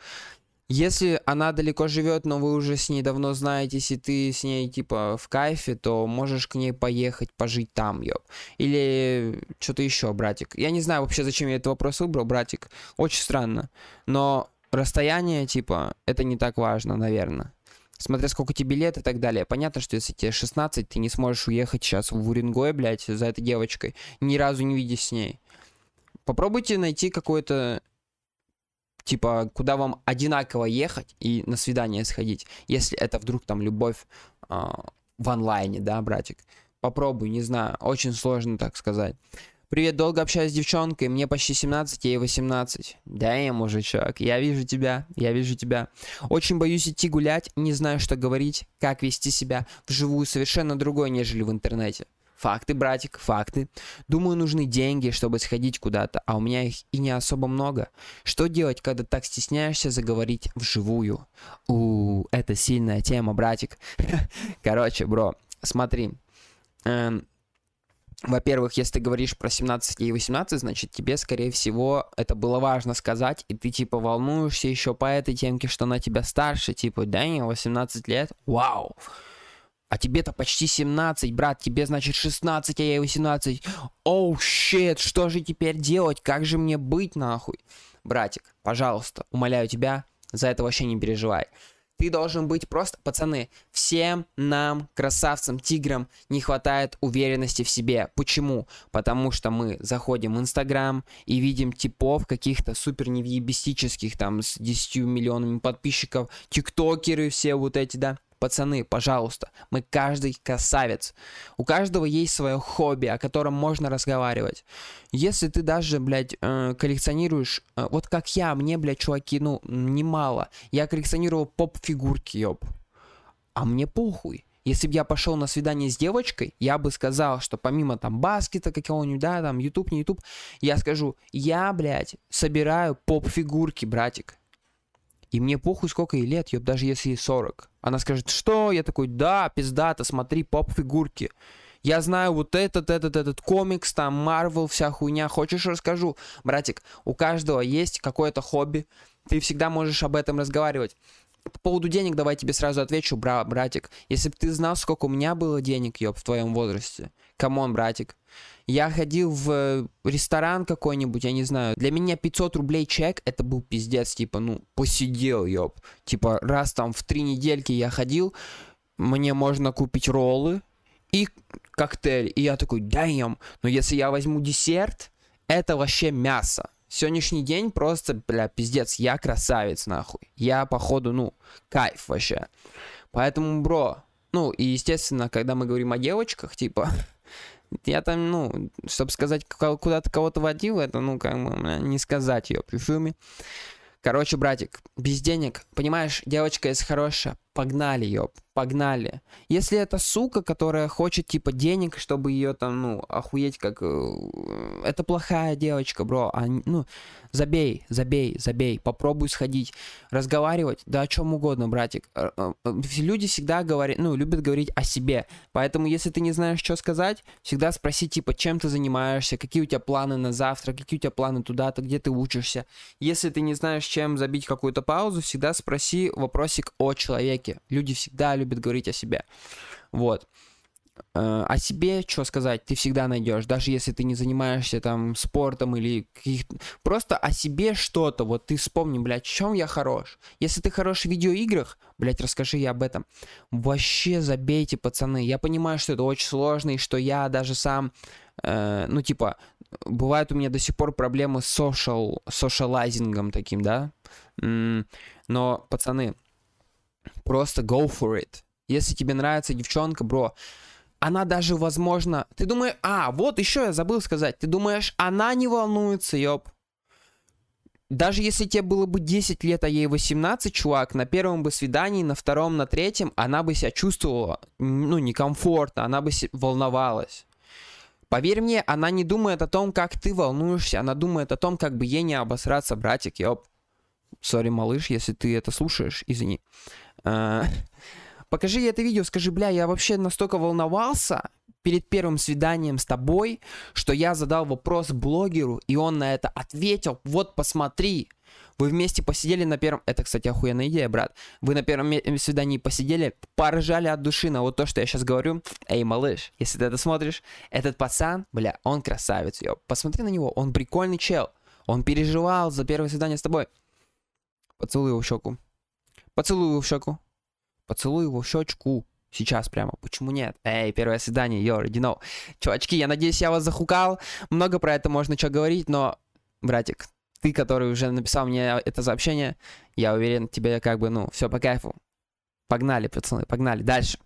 Если она далеко живет, но вы уже с ней давно знаетесь, и ты с ней, типа, в кайфе, то можешь к ней поехать, пожить там, ёб. Или что-то еще, братик. Я не знаю вообще, зачем я этот вопрос выбрал, братик. Очень странно. Но расстояние, типа, это не так важно, наверное. смотря сколько тебе лет и так далее. Понятно, что если тебе 16, ты не сможешь уехать сейчас в Уренгой, блядь, за этой девочкой, ни разу не видясь с ней. Попробуйте найти какое-то типа, куда вам одинаково ехать и на свидание сходить, если это вдруг там любовь э, в онлайне, да, братик. Попробуй, не знаю, очень сложно так сказать. Привет, долго общаюсь с девчонкой, мне почти 17, ей 18. Да, я мужичок, я вижу тебя, я вижу тебя. Очень боюсь идти гулять, не знаю, что говорить, как вести себя вживую, совершенно другой, нежели в интернете. Факты, братик, факты. Думаю, нужны деньги, чтобы сходить куда-то, а у меня их и не особо много. Что делать, когда так стесняешься заговорить вживую? У, это сильная тема, братик. <laughs> Короче, бро, смотри. Эм, во-первых, если ты говоришь про 17 и 18, значит, тебе, скорее всего, это было важно сказать, и ты, типа, волнуешься еще по этой темке, что она тебя старше, типа, да, мне 18 лет, вау. А тебе-то почти 17, брат, тебе, значит, 16, а я 18. Оу, oh, щит, что же теперь делать? Как же мне быть, нахуй? Братик, пожалуйста, умоляю тебя, за это вообще не переживай. Ты должен быть просто... Пацаны, всем нам, красавцам, тиграм, не хватает уверенности в себе. Почему? Потому что мы заходим в Инстаграм и видим типов каких-то супер невъебистических, там, с 10 миллионами подписчиков, тиктокеры все вот эти, да? Пацаны, пожалуйста, мы каждый красавец. У каждого есть свое хобби, о котором можно разговаривать. Если ты даже, блядь, э, коллекционируешь, э, вот как я, мне, блядь, чуваки, ну, немало. Я коллекционировал поп-фигурки, ёб. А мне похуй. Если бы я пошел на свидание с девочкой, я бы сказал, что помимо там баскета какого-нибудь, да, там, YouTube, не YouTube, я скажу, я, блядь, собираю поп-фигурки, братик. И мне похуй, сколько ей лет, ёб, даже если ей 40. Она скажет, что? Я такой, да, пиздата, смотри, pop-фигурки. Я знаю вот этот, этот, этот комикс, там, Марвел, вся хуйня. Хочешь, расскажу? Братик, у каждого есть какое-то хобби. Ты всегда можешь об этом разговаривать. По поводу денег давай тебе сразу отвечу, бра, братик. Если бы ты знал, сколько у меня было денег, ёб, в твоем возрасте. Come on, братик. Я ходил в ресторан какой-нибудь, я не знаю. Для меня 500 рублей чек, это был пиздец, типа, ну, посидел, ёб. Типа, раз там в три недельки я ходил, мне можно купить роллы и коктейль. И я такой, даем. Но если я возьму десерт, это вообще мясо. Сегодняшний день просто, бля, пиздец, я красавец, нахуй. Я, походу, ну, кайф вообще. Поэтому, бро, ну, и, естественно, когда мы говорим о девочках, типа, <laughs> я там, ну, чтобы сказать, куда-то кого-то водил, это, ну, как бы, не сказать ее, you feel Короче, братик, без денег, понимаешь, девочка есть хорошая, погнали ее, погнали. Если это сука, которая хочет, типа, денег, чтобы ее там, ну, охуеть, как... Э, это плохая девочка, бро. А, ну, забей, забей, забей, попробуй сходить. Разговаривать, да о чем угодно, братик. Э, э, люди всегда говорят, ну, любят говорить о себе. Поэтому, если ты не знаешь, что сказать, всегда спроси, типа, чем ты занимаешься, какие у тебя планы на завтра, какие у тебя планы туда-то, где ты учишься. Если ты не знаешь, чем забить какую-то паузу, всегда спроси вопросик о человеке. Люди всегда любит говорить о себе. Вот. Э, о себе что сказать, ты всегда найдешь, даже если ты не занимаешься там спортом или каких просто о себе что-то, вот ты вспомни, блядь, в чем я хорош. Если ты хорош в видеоиграх, блядь, расскажи я об этом. Вообще забейте, пацаны. Я понимаю, что это очень сложно, и что я даже сам, э, ну, типа, бывают у меня до сих пор проблемы с social, socializingом таким, да? Но, пацаны, Просто go for it. Если тебе нравится девчонка, бро, она даже, возможно... Ты думаешь... А, вот еще я забыл сказать. Ты думаешь, она не волнуется, ёб? Даже если тебе было бы 10 лет, а ей 18, чувак, на первом бы свидании, на втором, на третьем, она бы себя чувствовала, ну, некомфортно, она бы волновалась. Поверь мне, она не думает о том, как ты волнуешься, она думает о том, как бы ей не обосраться, братик, ёб. Сори, малыш, если ты это слушаешь, извини. А, <laughs> покажи ей это видео, скажи, бля, я вообще настолько волновался перед первым свиданием с тобой, что я задал вопрос блогеру, и он на это ответил. Вот, посмотри. Вы вместе посидели на первом... Это, кстати, охуенная идея, брат. Вы на первом свидании посидели, поржали от души на вот то, что я сейчас говорю. Эй, малыш, если ты это смотришь, этот пацан, бля, он красавец, ё. Посмотри на него, он прикольный чел. Он переживал за первое свидание с тобой. Поцелуй его в щеку. Поцелуй его в щеку. Поцелуй его в щечку. Сейчас прямо. Почему нет? Эй, первое свидание, you already know. Чувачки, я надеюсь, я вас захукал. Много про это можно что говорить, но, братик, ты, который уже написал мне это сообщение, я уверен, тебе как бы, ну, все по кайфу. Погнали, пацаны, погнали. Дальше.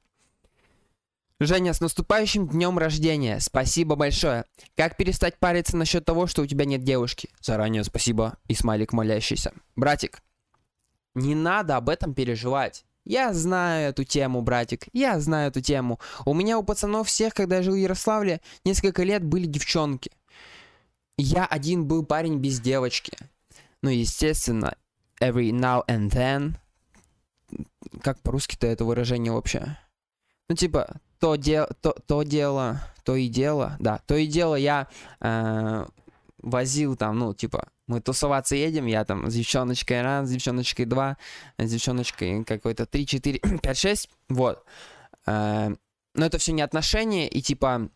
Женя, с наступающим днем рождения. Спасибо большое. Как перестать париться насчет того, что у тебя нет девушки? Заранее спасибо. И смайлик молящийся. Братик, не надо об этом переживать. Я знаю эту тему, братик. Я знаю эту тему. У меня у пацанов всех, когда я жил в Ярославле, несколько лет были девчонки. Я один был парень без девочки. Ну, естественно, every now and then. Как по-русски-то это выражение вообще? Ну, типа, то, де то, то дело, то и дело, да, то и дело я э, возил там, ну, типа, мы тусоваться едем, я там с девчоночкой раз, с девчоночкой два, с девчоночкой какой-то три, четыре, <clears throat> пять, шесть, вот. Э, но это все не отношения, и типа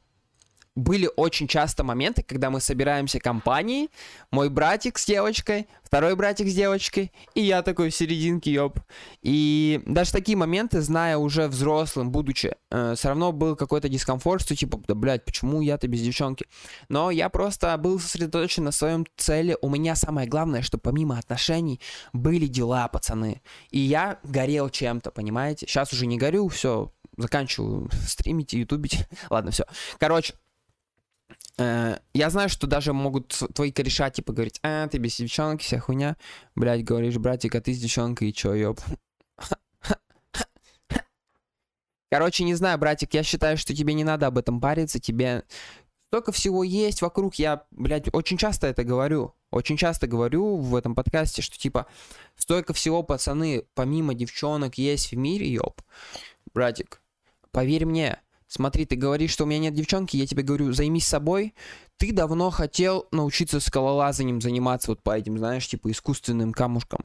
были очень часто моменты, когда мы собираемся компанией, мой братик с девочкой, второй братик с девочкой, и я такой в серединке, ёп. И даже такие моменты, зная уже взрослым, будучи, э, все равно был какой-то дискомфорт, что типа, да, блядь, почему я-то без девчонки? Но я просто был сосредоточен на своем цели. У меня самое главное, что помимо отношений были дела, пацаны. И я горел чем-то, понимаете? Сейчас уже не горю, все, заканчиваю стримить и ютубить. <laughs> Ладно, все. Короче, я знаю, что даже могут твои кореша, типа, говорить, а, ты без девчонки, вся хуйня. Блять, говоришь, братик, а ты с девчонкой, и чё, ёб? Короче, не знаю, братик, я считаю, что тебе не надо об этом париться, тебе столько всего есть вокруг, я, блядь, очень часто это говорю, очень часто говорю в этом подкасте, что, типа, столько всего, пацаны, помимо девчонок есть в мире, ёб. Братик, поверь мне, смотри, ты говоришь, что у меня нет девчонки, я тебе говорю, займись собой. Ты давно хотел научиться скалолазанием заниматься вот по этим, знаешь, типа искусственным камушкам.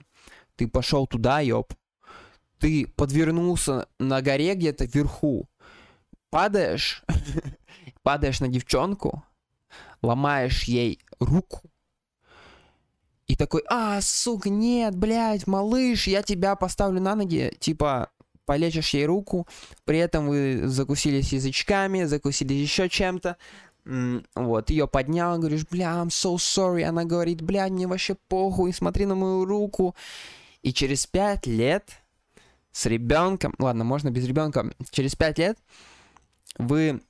Ты пошел туда, ёб. Ты подвернулся на горе где-то вверху. Падаешь, <laughs> падаешь на девчонку, ломаешь ей руку, и такой, а, сука, нет, блядь, малыш, я тебя поставлю на ноги, типа, полечишь ей руку, при этом вы закусились язычками, закусились еще чем-то, вот, ее поднял, говоришь, бля, I'm so sorry, она говорит, бля, мне вообще похуй, смотри на мою руку, и через пять лет с ребенком, ладно, можно без ребенка, через пять лет вы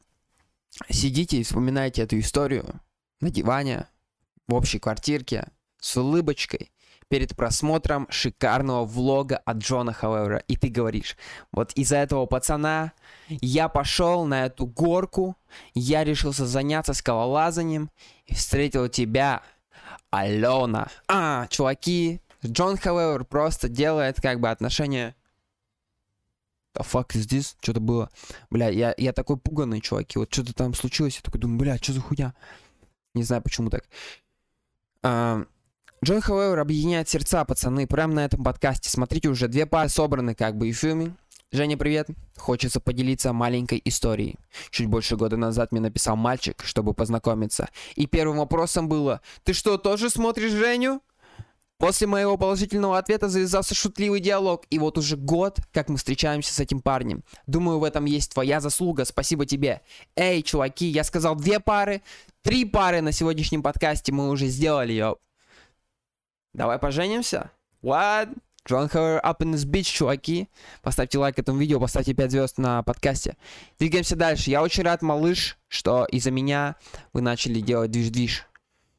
сидите и вспоминаете эту историю на диване, в общей квартирке, с улыбочкой, перед просмотром шикарного влога от Джона Хауэвера, и ты говоришь, вот из-за этого пацана я пошел на эту горку, я решился заняться скалолазанием и встретил тебя, Алена. А, чуваки, Джон Хауэвер просто делает как бы отношения the fuck is this? Что-то было. Бля, я, я такой пуганный, чуваки. Вот что-то там случилось. Я такой думаю, бля, что за хуйня? Не знаю, почему так. Uh, Джон Хауэвер объединяет сердца, пацаны, прямо на этом подкасте. Смотрите, уже две пары собраны как бы и фильме. Женя, привет. Хочется поделиться маленькой историей. Чуть больше года назад мне написал мальчик, чтобы познакомиться. И первым вопросом было, ты что, тоже смотришь Женю? После моего положительного ответа завязался шутливый диалог, и вот уже год, как мы встречаемся с этим парнем. Думаю, в этом есть твоя заслуга, спасибо тебе. Эй, чуваки, я сказал две пары, три пары на сегодняшнем подкасте мы уже сделали, ёп. Давай поженимся? What? Джон Хауэр up in this bitch, чуваки. Поставьте лайк этому видео, поставьте 5 звезд на подкасте. Двигаемся дальше. Я очень рад, малыш, что из-за меня вы начали делать движ-движ.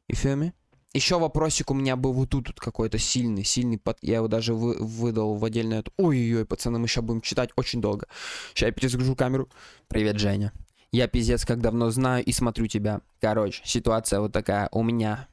И фирме. Еще вопросик у меня был вот тут, тут какой-то сильный, сильный. Под... Я его даже вы, выдал в отдельное... Ой-ой-ой, пацаны, мы сейчас будем читать очень долго. Сейчас я перезагружу камеру. Привет, Женя. Я пиздец как давно знаю и смотрю тебя. Короче, ситуация вот такая. У меня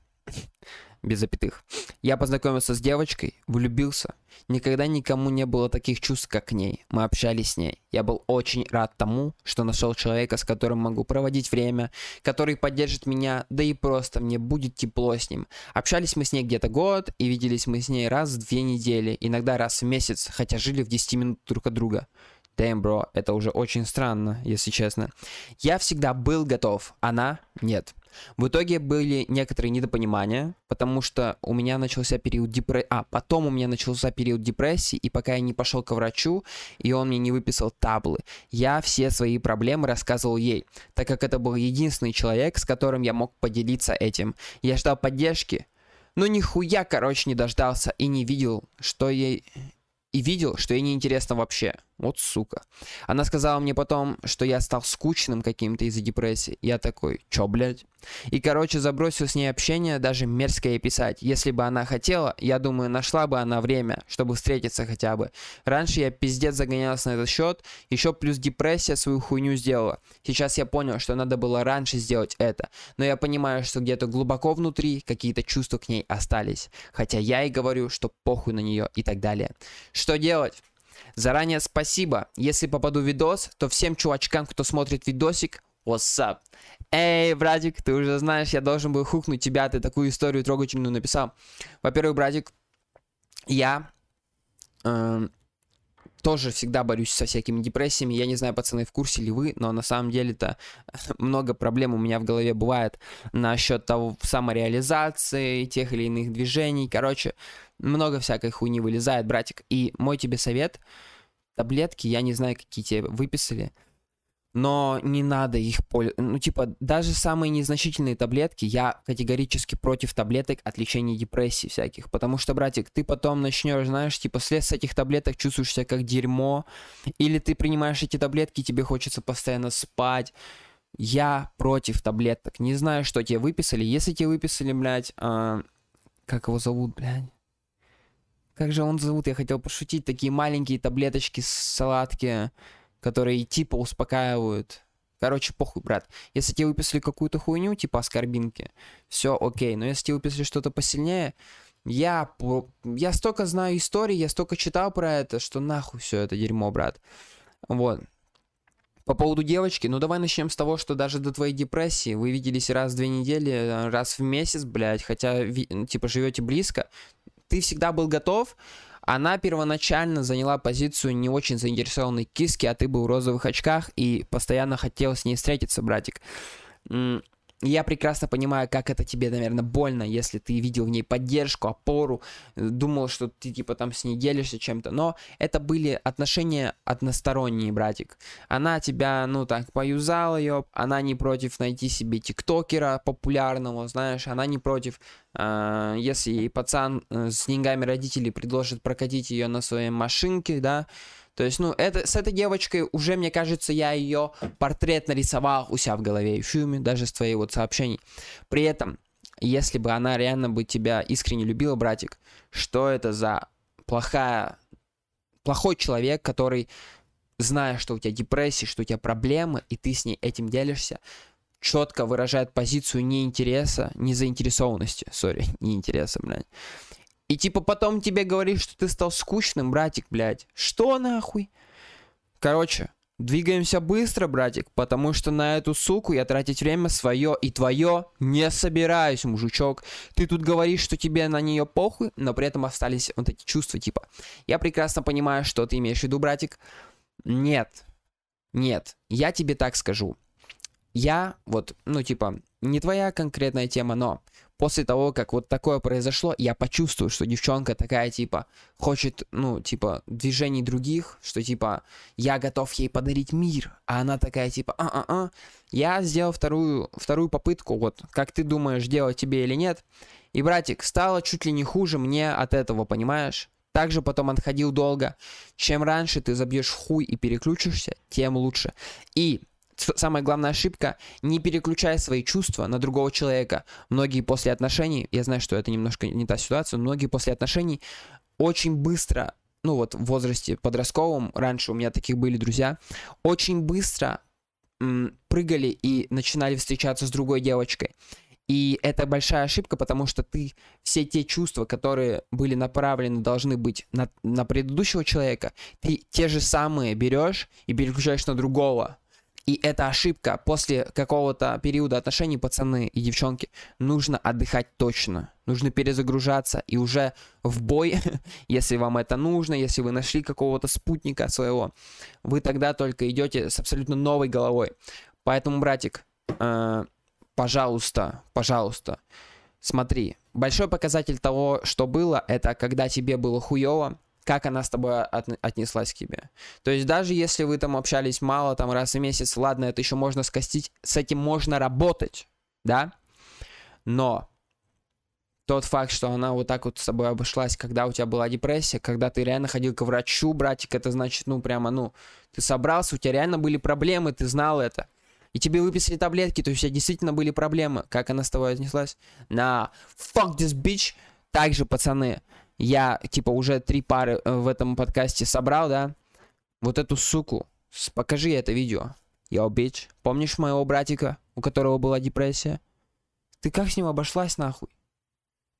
без запятых. Я познакомился с девочкой, влюбился. Никогда никому не было таких чувств, как к ней. Мы общались с ней. Я был очень рад тому, что нашел человека, с которым могу проводить время, который поддержит меня, да и просто мне будет тепло с ним. Общались мы с ней где-то год, и виделись мы с ней раз в две недели, иногда раз в месяц, хотя жили в 10 минут друг от друга. Damn, bro, это уже очень странно, если честно. Я всегда был готов, она нет. В итоге были некоторые недопонимания, потому что у меня начался период депрессии, а потом у меня начался период депрессии, и пока я не пошел к врачу, и он мне не выписал таблы, я все свои проблемы рассказывал ей, так как это был единственный человек, с которым я мог поделиться этим. Я ждал поддержки, но нихуя, короче, не дождался и не видел, что ей и видел, что ей неинтересно вообще. Вот сука. Она сказала мне потом, что я стал скучным каким-то из-за депрессии. Я такой, чё, блядь? И, короче, забросил с ней общение, даже мерзкое писать. Если бы она хотела, я думаю, нашла бы она время, чтобы встретиться хотя бы. Раньше я пиздец загонялся на этот счет, еще плюс депрессия свою хуйню сделала. Сейчас я понял, что надо было раньше сделать это. Но я понимаю, что где-то глубоко внутри какие-то чувства к ней остались. Хотя я и говорю, что похуй на нее и так далее. Что делать? Заранее спасибо. Если попаду в видос, то всем чувачкам, кто смотрит видосик, what's up? Эй, братик, ты уже знаешь, я должен был хукнуть тебя, ты такую историю трогательную написал. Во-первых, братик, я э, тоже всегда борюсь со всякими депрессиями. Я не знаю, пацаны, в курсе ли вы, но на самом деле-то <laughs> много проблем у меня в голове бывает насчет того самореализации, тех или иных движений. Короче, много всякой хуйни вылезает, братик. И мой тебе совет, таблетки, я не знаю, какие тебе выписали, но не надо их пользоваться. Ну, типа, даже самые незначительные таблетки, я категорически против таблеток от лечения депрессии всяких. Потому что, братик, ты потом начнешь, знаешь, типа, след с этих таблеток чувствуешь себя как дерьмо. Или ты принимаешь эти таблетки, тебе хочется постоянно спать. Я против таблеток. Не знаю, что тебе выписали. Если тебе выписали, блядь, а... как его зовут, блядь? Как же он зовут? Я хотел пошутить. Такие маленькие таблеточки салатки, которые типа успокаивают. Короче, похуй, брат. Если тебе выписали какую-то хуйню, типа аскорбинки, все окей. Но если тебе выписали что-то посильнее, я, я столько знаю историй, я столько читал про это, что нахуй все это дерьмо, брат. Вот. По поводу девочки, ну давай начнем с того, что даже до твоей депрессии вы виделись раз в две недели, раз в месяц, блядь, хотя, типа, живете близко, ты всегда был готов, она первоначально заняла позицию не очень заинтересованной киски, а ты был в розовых очках и постоянно хотел с ней встретиться, братик. Я прекрасно понимаю, как это тебе, наверное, больно, если ты видел в ней поддержку, опору, думал, что ты типа там с ней делишься чем-то, но это были отношения односторонние, братик. Она тебя, ну так, поюзала ее, она не против найти себе тиктокера популярного, знаешь, она не против, э, если пацан э, с деньгами родителей предложит прокатить ее на своей машинке, да, то есть, ну, это, с этой девочкой уже, мне кажется, я ее портрет нарисовал у себя в голове в фильме, даже с твоей вот сообщений. При этом, если бы она реально бы тебя искренне любила, братик, что это за плохая, плохой человек, который, зная, что у тебя депрессия, что у тебя проблемы, и ты с ней этим делишься, четко выражает позицию неинтереса, незаинтересованности, сори, <laughs> неинтереса, блядь. И типа потом тебе говорит, что ты стал скучным, братик, блядь. Что нахуй? Короче, двигаемся быстро, братик, потому что на эту суку я тратить время свое и твое не собираюсь, мужичок. Ты тут говоришь, что тебе на нее похуй, но при этом остались вот эти чувства, типа. Я прекрасно понимаю, что ты имеешь в виду, братик. Нет. Нет. Я тебе так скажу. Я, вот, ну, типа, не твоя конкретная тема, но после того, как вот такое произошло, я почувствую, что девчонка такая, типа, хочет, ну, типа, движений других, что, типа, я готов ей подарить мир, а она такая, типа, а-а-а. Я сделал вторую, вторую попытку, вот, как ты думаешь, делать тебе или нет. И, братик, стало чуть ли не хуже мне от этого, понимаешь? Также потом отходил долго. Чем раньше ты забьешь хуй и переключишься, тем лучше. И самая главная ошибка, не переключай свои чувства на другого человека. Многие после отношений, я знаю, что это немножко не та ситуация, но многие после отношений очень быстро, ну вот в возрасте подростковом, раньше у меня таких были друзья, очень быстро м, прыгали и начинали встречаться с другой девочкой. И это большая ошибка, потому что ты все те чувства, которые были направлены, должны быть на, на предыдущего человека, ты те же самые берешь и переключаешь на другого. И это ошибка. После какого-то периода отношений, пацаны и девчонки, нужно отдыхать точно. нужно перезагружаться и уже в бой, <laughs> если вам это нужно, если вы нашли какого-то спутника своего, вы тогда только идете с абсолютно новой головой. Поэтому, братик, э, пожалуйста, пожалуйста, смотри, большой показатель того, что было, это когда тебе было хуево, как она с тобой от, отнеслась к тебе. То есть даже если вы там общались мало, там раз в месяц, ладно, это еще можно скостить, с этим можно работать, да? Но тот факт, что она вот так вот с тобой обошлась, когда у тебя была депрессия, когда ты реально ходил к врачу, братик, это значит, ну, прямо, ну, ты собрался, у тебя реально были проблемы, ты знал это. И тебе выписали таблетки, то есть у тебя действительно были проблемы. Как она с тобой отнеслась? На fuck this bitch. Также, пацаны, я, типа, уже три пары э, в этом подкасте собрал, да? Вот эту суку. Покажи это видео. Йоу, bitch. Помнишь моего братика, у которого была депрессия? Ты как с ним обошлась, нахуй?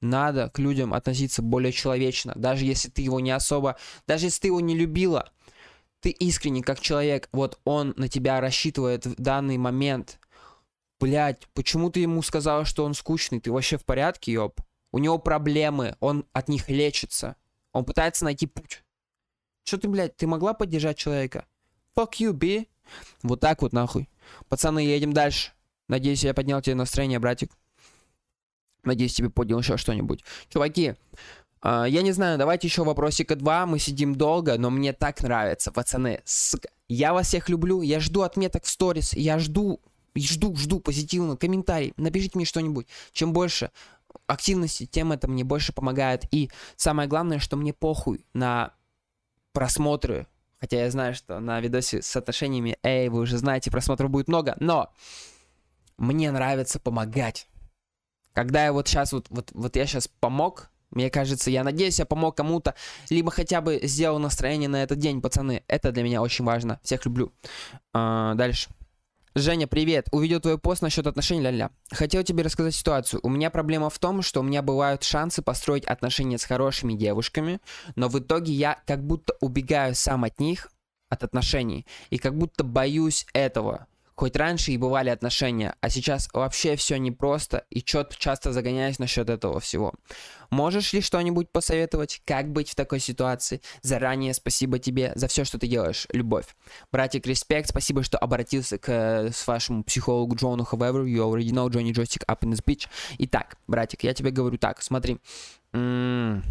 Надо к людям относиться более человечно. Даже если ты его не особо... Даже если ты его не любила, ты искренне как человек, вот он на тебя рассчитывает в данный момент. Блять, почему ты ему сказала, что он скучный? Ты вообще в порядке, ёб? У него проблемы, он от них лечится. Он пытается найти путь. Что ты, блядь, ты могла поддержать человека? Fuck you, B. Вот так вот, нахуй. Пацаны, едем дальше. Надеюсь, я поднял тебе настроение, братик. Надеюсь, тебе поднял еще что-нибудь. Чуваки, э, я не знаю, давайте еще вопросика два. Мы сидим долго, но мне так нравится, пацаны. Сука. Я вас всех люблю. Я жду отметок в сторис. Я жду, жду, жду позитивно. Комментарий. Напишите мне что-нибудь. Чем больше активности, тем это мне больше помогает. И самое главное, что мне похуй на просмотры. Хотя я знаю, что на видосе с отношениями, эй, вы уже знаете, просмотров будет много. Но мне нравится помогать. Когда я вот сейчас, вот, вот, вот я сейчас помог, мне кажется, я надеюсь, я помог кому-то, либо хотя бы сделал настроение на этот день, пацаны. Это для меня очень важно. Всех люблю. А, дальше. Женя, привет. Увидел твой пост насчет отношений, ля-ля. Хотел тебе рассказать ситуацию. У меня проблема в том, что у меня бывают шансы построить отношения с хорошими девушками, но в итоге я как будто убегаю сам от них, от отношений, и как будто боюсь этого. Хоть раньше и бывали отношения, а сейчас вообще все непросто и чё-то часто загоняюсь насчет этого всего. Можешь ли что-нибудь посоветовать, как быть в такой ситуации? Заранее спасибо тебе за все, что ты делаешь. Любовь. Братик, респект, спасибо, что обратился к с вашему психологу Джону, however, you already know Johnny Joystick up in this bitch. Итак, братик, я тебе говорю так, смотри. М-м-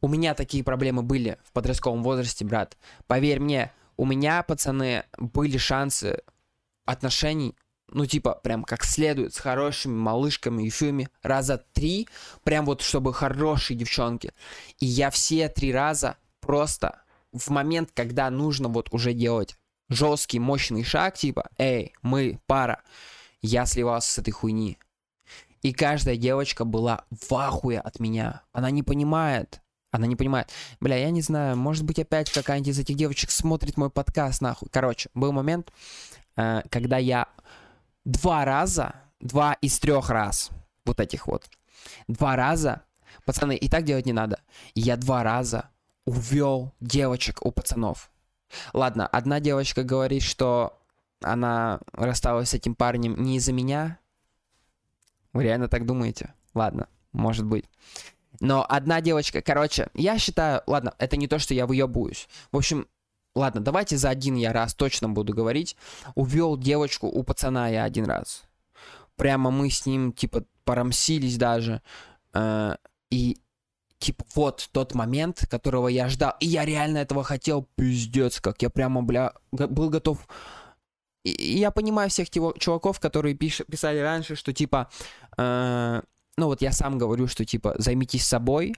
у меня такие проблемы были в подростковом возрасте, брат. Поверь мне, у меня, пацаны, были шансы отношений, ну, типа, прям как следует, с хорошими малышками и фильмами, раза три, прям вот, чтобы хорошие девчонки. И я все три раза просто в момент, когда нужно вот уже делать жесткий, мощный шаг, типа, эй, мы пара, я сливался с этой хуйни. И каждая девочка была в ахуе от меня. Она не понимает, она не понимает. Бля, я не знаю, может быть опять какая-нибудь из этих девочек смотрит мой подкаст, нахуй. Короче, был момент, э, когда я два раза, два из трех раз, вот этих вот, два раза, пацаны, и так делать не надо, я два раза увел девочек у пацанов. Ладно, одна девочка говорит, что она рассталась с этим парнем не из-за меня. Вы реально так думаете? Ладно, может быть. Но одна девочка, короче, я считаю, ладно, это не то, что я выебываюсь. В общем, ладно, давайте за один я раз точно буду говорить. Увел девочку у пацана я один раз. Прямо мы с ним, типа, порамсились даже. Э, и, типа, вот тот момент, которого я ждал. И я реально этого хотел, пиздец, как я прямо, бля, был готов... И я понимаю всех чуваков, которые пиш, писали раньше, что, типа, э, ну вот я сам говорю, что типа займитесь собой,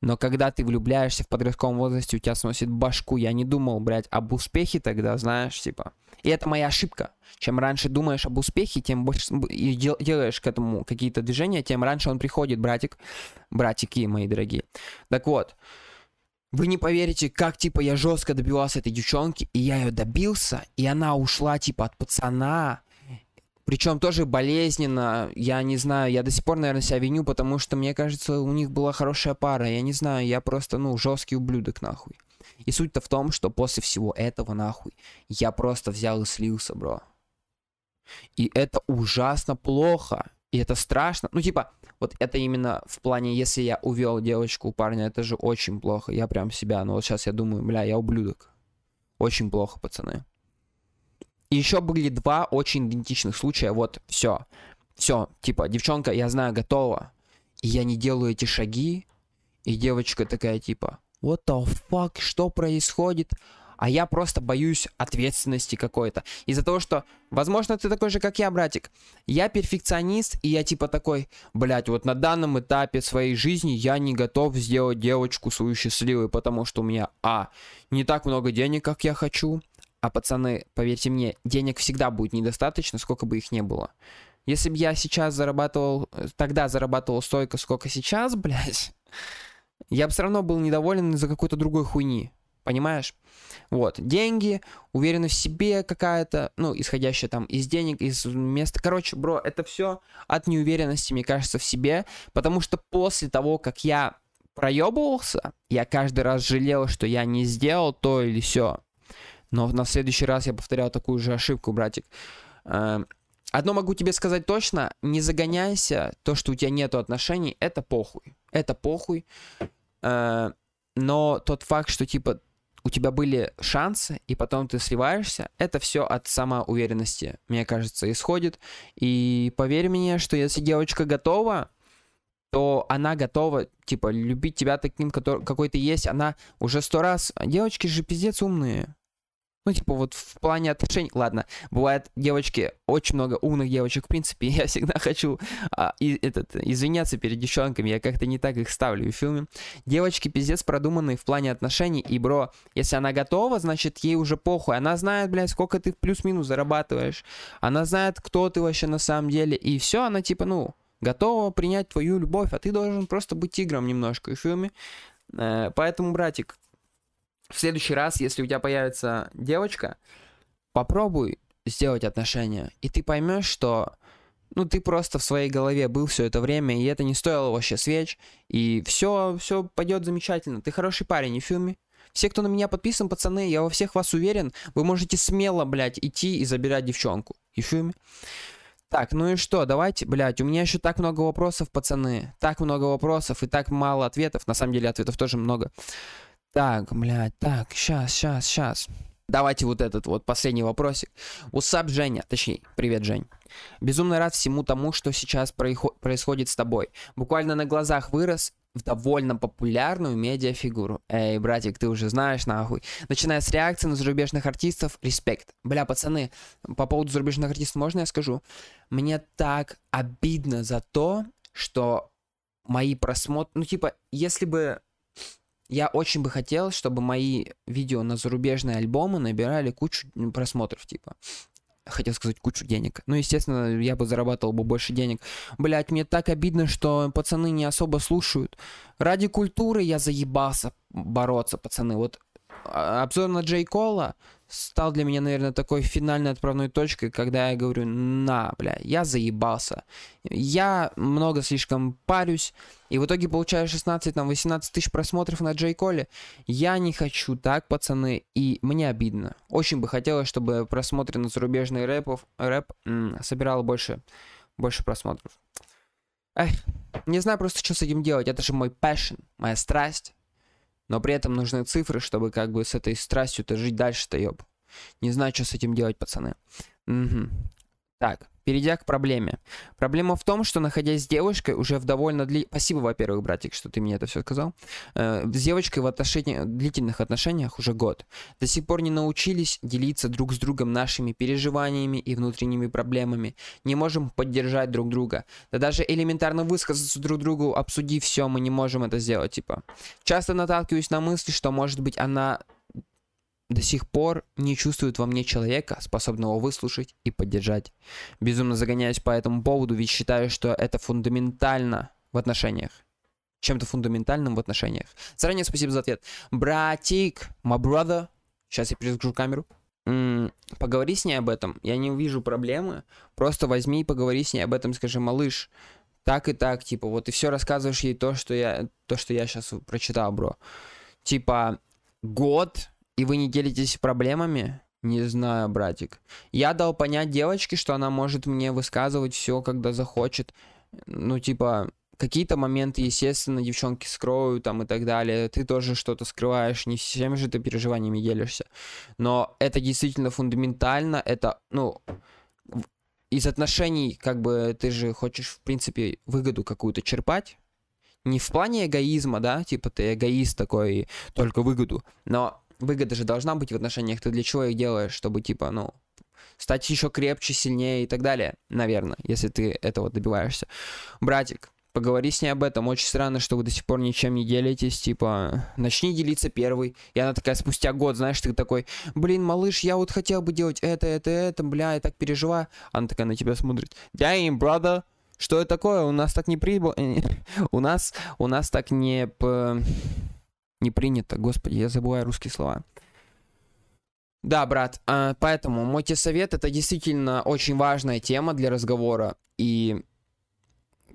но когда ты влюбляешься в подростковом возрасте, у тебя сносит башку. Я не думал, блядь, об успехе тогда, знаешь, типа. И это моя ошибка. Чем раньше думаешь об успехе, тем больше и дел, делаешь к этому какие-то движения, тем раньше он приходит, братик. Братики мои дорогие. Так вот, вы не поверите, как, типа, я жестко добивался этой девчонки, и я ее добился, и она ушла, типа, от пацана, причем тоже болезненно, я не знаю, я до сих пор, наверное, себя виню, потому что, мне кажется, у них была хорошая пара, я не знаю, я просто, ну, жесткий ублюдок, нахуй. И суть-то в том, что после всего этого, нахуй, я просто взял и слился, бро. И это ужасно плохо. И это страшно. Ну, типа, вот это именно в плане, если я увел девочку у парня, это же очень плохо. Я прям себя, ну вот сейчас я думаю, бля, я ублюдок. Очень плохо, пацаны. И еще были два очень идентичных случая. Вот, все. Все, типа, девчонка, я знаю, готова. И я не делаю эти шаги. И девочка такая, типа, what the fuck, что происходит? а я просто боюсь ответственности какой-то. Из-за того, что, возможно, ты такой же, как я, братик. Я перфекционист, и я типа такой, блядь, вот на данном этапе своей жизни я не готов сделать девочку свою счастливой, потому что у меня, а, не так много денег, как я хочу, а пацаны, поверьте мне, денег всегда будет недостаточно, сколько бы их не было. Если бы я сейчас зарабатывал, тогда зарабатывал столько, сколько сейчас, <laughs> блядь, я бы все равно был недоволен из-за какой-то другой хуйни. Понимаешь? Вот, деньги, уверенность в себе какая-то, ну, исходящая там из денег, из места. Короче, бро, это все от неуверенности, мне кажется, в себе, потому что после того, как я проебывался, я каждый раз жалел, что я не сделал то или все. Но на следующий раз я повторял такую же ошибку, братик. Эм, одно могу тебе сказать точно, не загоняйся, то, что у тебя нету отношений, это похуй. Это похуй. Э, но тот факт, что типа у тебя были шансы, и потом ты сливаешься, это все от самоуверенности, мне кажется, исходит. И поверь мне, что если девочка готова, то она готова, типа, любить тебя таким, который, какой ты есть. Она уже сто раз... Девочки же пиздец умные. Ну, типа, вот в плане отношений, ладно, бывает девочки, очень много умных девочек, в принципе, <laughs> я всегда хочу а, и, этот, извиняться перед девчонками, я как-то не так их ставлю в фильме. Девочки пиздец продуманные в плане отношений, и, бро, если она готова, значит, ей уже похуй. Она знает, блядь, сколько ты плюс-минус зарабатываешь. Она знает, кто ты вообще на самом деле, и все, она, типа, ну, готова принять твою любовь, а ты должен просто быть тигром немножко в фильме. Э, поэтому, братик, в следующий раз, если у тебя появится девочка, попробуй сделать отношения, и ты поймешь, что ну ты просто в своей голове был все это время, и это не стоило вообще свеч, и все, все пойдет замечательно. Ты хороший парень, и фильме. Все, кто на меня подписан, пацаны, я во всех вас уверен, вы можете смело, блядь, идти и забирать девчонку. И фильме. Так, ну и что, давайте, блядь, у меня еще так много вопросов, пацаны. Так много вопросов и так мало ответов. На самом деле ответов тоже много. Так, блядь, так, сейчас, сейчас, сейчас. Давайте вот этот вот последний вопросик. Усап, Женя, точнее, привет, Жень. Безумно рад всему тому, что сейчас происходит с тобой. Буквально на глазах вырос в довольно популярную медиафигуру. Эй, братик, ты уже знаешь, нахуй. Начиная с реакции на зарубежных артистов, респект. Бля, пацаны, по поводу зарубежных артистов можно я скажу? Мне так обидно за то, что мои просмотры... Ну, типа, если бы я очень бы хотел, чтобы мои видео на зарубежные альбомы набирали кучу просмотров, типа. Хотел сказать кучу денег. Ну, естественно, я бы зарабатывал бы больше денег. Блять, мне так обидно, что пацаны не особо слушают. Ради культуры я заебался бороться, пацаны. Вот а, обзор на Джей Кола стал для меня, наверное, такой финальной отправной точкой, когда я говорю, на, бля, я заебался. Я много слишком парюсь, и в итоге получаю 16, там, 18 тысяч просмотров на Джей Коле. Я не хочу так, пацаны, и мне обидно. Очень бы хотелось, чтобы просмотры на зарубежный рэпов, рэп м- собирал больше, больше просмотров. Эх, не знаю просто, что с этим делать. Это же мой passion, моя страсть. Но при этом нужны цифры, чтобы как бы с этой страстью-то жить дальше-то, ёб. Не знаю, что с этим делать, пацаны. Угу. Так, перейдя к проблеме. Проблема в том, что находясь с девушкой уже в довольно дли... Спасибо, во-первых, братик, что ты мне это все сказал. Э, с девочкой в отношении... длительных отношениях уже год. До сих пор не научились делиться друг с другом нашими переживаниями и внутренними проблемами. Не можем поддержать друг друга. Да даже элементарно высказаться друг другу, обсудив все, мы не можем это сделать, типа. Часто наталкиваюсь на мысли, что, может быть, она до сих пор не чувствует во мне человека, способного выслушать и поддержать. Безумно загоняюсь по этому поводу, ведь считаю, что это фундаментально в отношениях. Чем-то фундаментальным в отношениях. Заранее спасибо за ответ. Братик, my brother. Сейчас я перезагружу камеру. М-м, поговори с ней об этом. Я не увижу проблемы. Просто возьми и поговори с ней об этом. Скажи, малыш, так и так, типа, вот и все рассказываешь ей то, что я, то, что я сейчас прочитал, бро. Типа, год и вы не делитесь проблемами, Не знаю, братик. Я дал понять девочке, что она может мне высказывать все, когда захочет. Ну, типа, какие-то моменты, естественно, девчонки скроют там и так далее. Ты тоже что-то скрываешь, не всеми же ты переживаниями делишься. Но это действительно фундаментально, это, ну, из отношений, как бы, ты же хочешь, в принципе, выгоду какую-то черпать. Не в плане эгоизма, да, типа ты эгоист такой, только выгоду. Но выгода же должна быть в отношениях. Ты для чего их делаешь? Чтобы, типа, ну, стать еще крепче, сильнее и так далее, наверное, если ты этого добиваешься. Братик, поговори с ней об этом. Очень странно, что вы до сих пор ничем не делитесь. Типа, начни делиться первый. И она такая, спустя год, знаешь, ты такой, блин, малыш, я вот хотел бы делать это, это, это, бля, я так переживаю. Она такая на тебя смотрит. Damn, brother. Что это такое? У нас так не прибыл. <laughs> у нас, у нас так не... Не принято, господи, я забываю русские слова. Да, брат, а, поэтому мой тебе совет, это действительно очень важная тема для разговора, и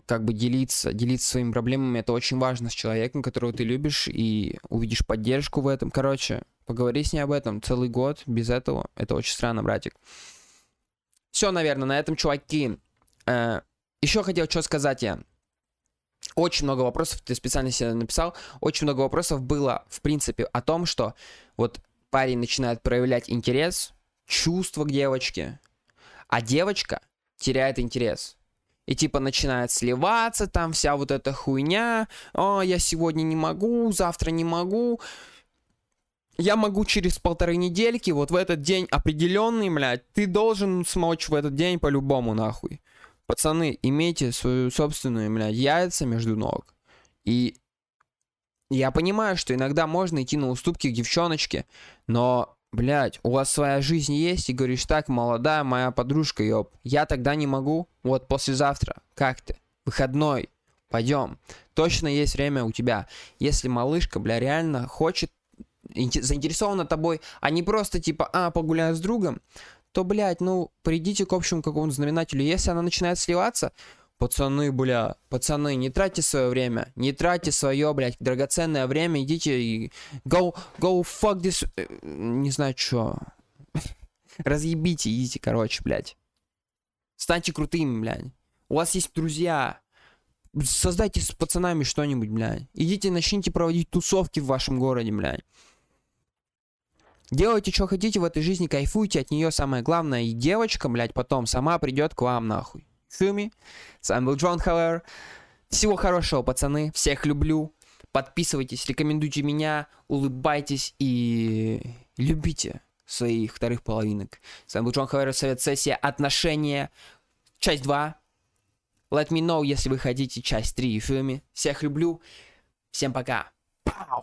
как бы делиться, делиться своими проблемами, это очень важно с человеком, которого ты любишь, и увидишь поддержку в этом. Короче, поговори с ней об этом целый год, без этого, это очень странно, братик. Все, наверное, на этом, чуваки. Э, еще хотел что сказать я. Очень много вопросов, ты специально себе написал, очень много вопросов было, в принципе, о том, что вот парень начинает проявлять интерес, чувство к девочке, а девочка теряет интерес. И типа начинает сливаться, там вся вот эта хуйня. О, я сегодня не могу, завтра не могу. Я могу через полторы недельки, вот в этот день определенный, блядь, ты должен смочь в этот день по-любому, нахуй. Пацаны, имейте свою собственную, блядь, яйца между ног. И я понимаю, что иногда можно идти на уступки к девчоночке, но, блядь, у вас своя жизнь есть, и говоришь, так, молодая моя подружка, ёб, я тогда не могу, вот послезавтра, как ты, выходной, пойдем, точно есть время у тебя. Если малышка, бля, реально хочет, заинтересована тобой, а не просто типа, а, погуляю с другом, то, блядь, ну, придите к общему какому-то знаменателю. Если она начинает сливаться, пацаны, бля, пацаны, не тратьте свое время, не тратьте свое, блядь, драгоценное время, идите и go, go fuck this, э, не знаю, что. <laughs> Разъебите, идите, короче, блядь. Станьте крутыми, блядь. У вас есть друзья. Создайте с пацанами что-нибудь, блядь. Идите, начните проводить тусовки в вашем городе, блядь. Делайте, что хотите в этой жизни, кайфуйте от нее, самое главное. И девочка, блядь, потом сама придет к вам, нахуй. Фуми. С вами был Джон Хауэр. Всего хорошего, пацаны. Всех люблю. Подписывайтесь, рекомендуйте меня, улыбайтесь и любите своих вторых половинок. С вами был Джон Хауэр, совет сессия отношения. Часть 2. Let me know, если вы хотите часть 3, Фуми. Всех люблю. Всем пока. Пау!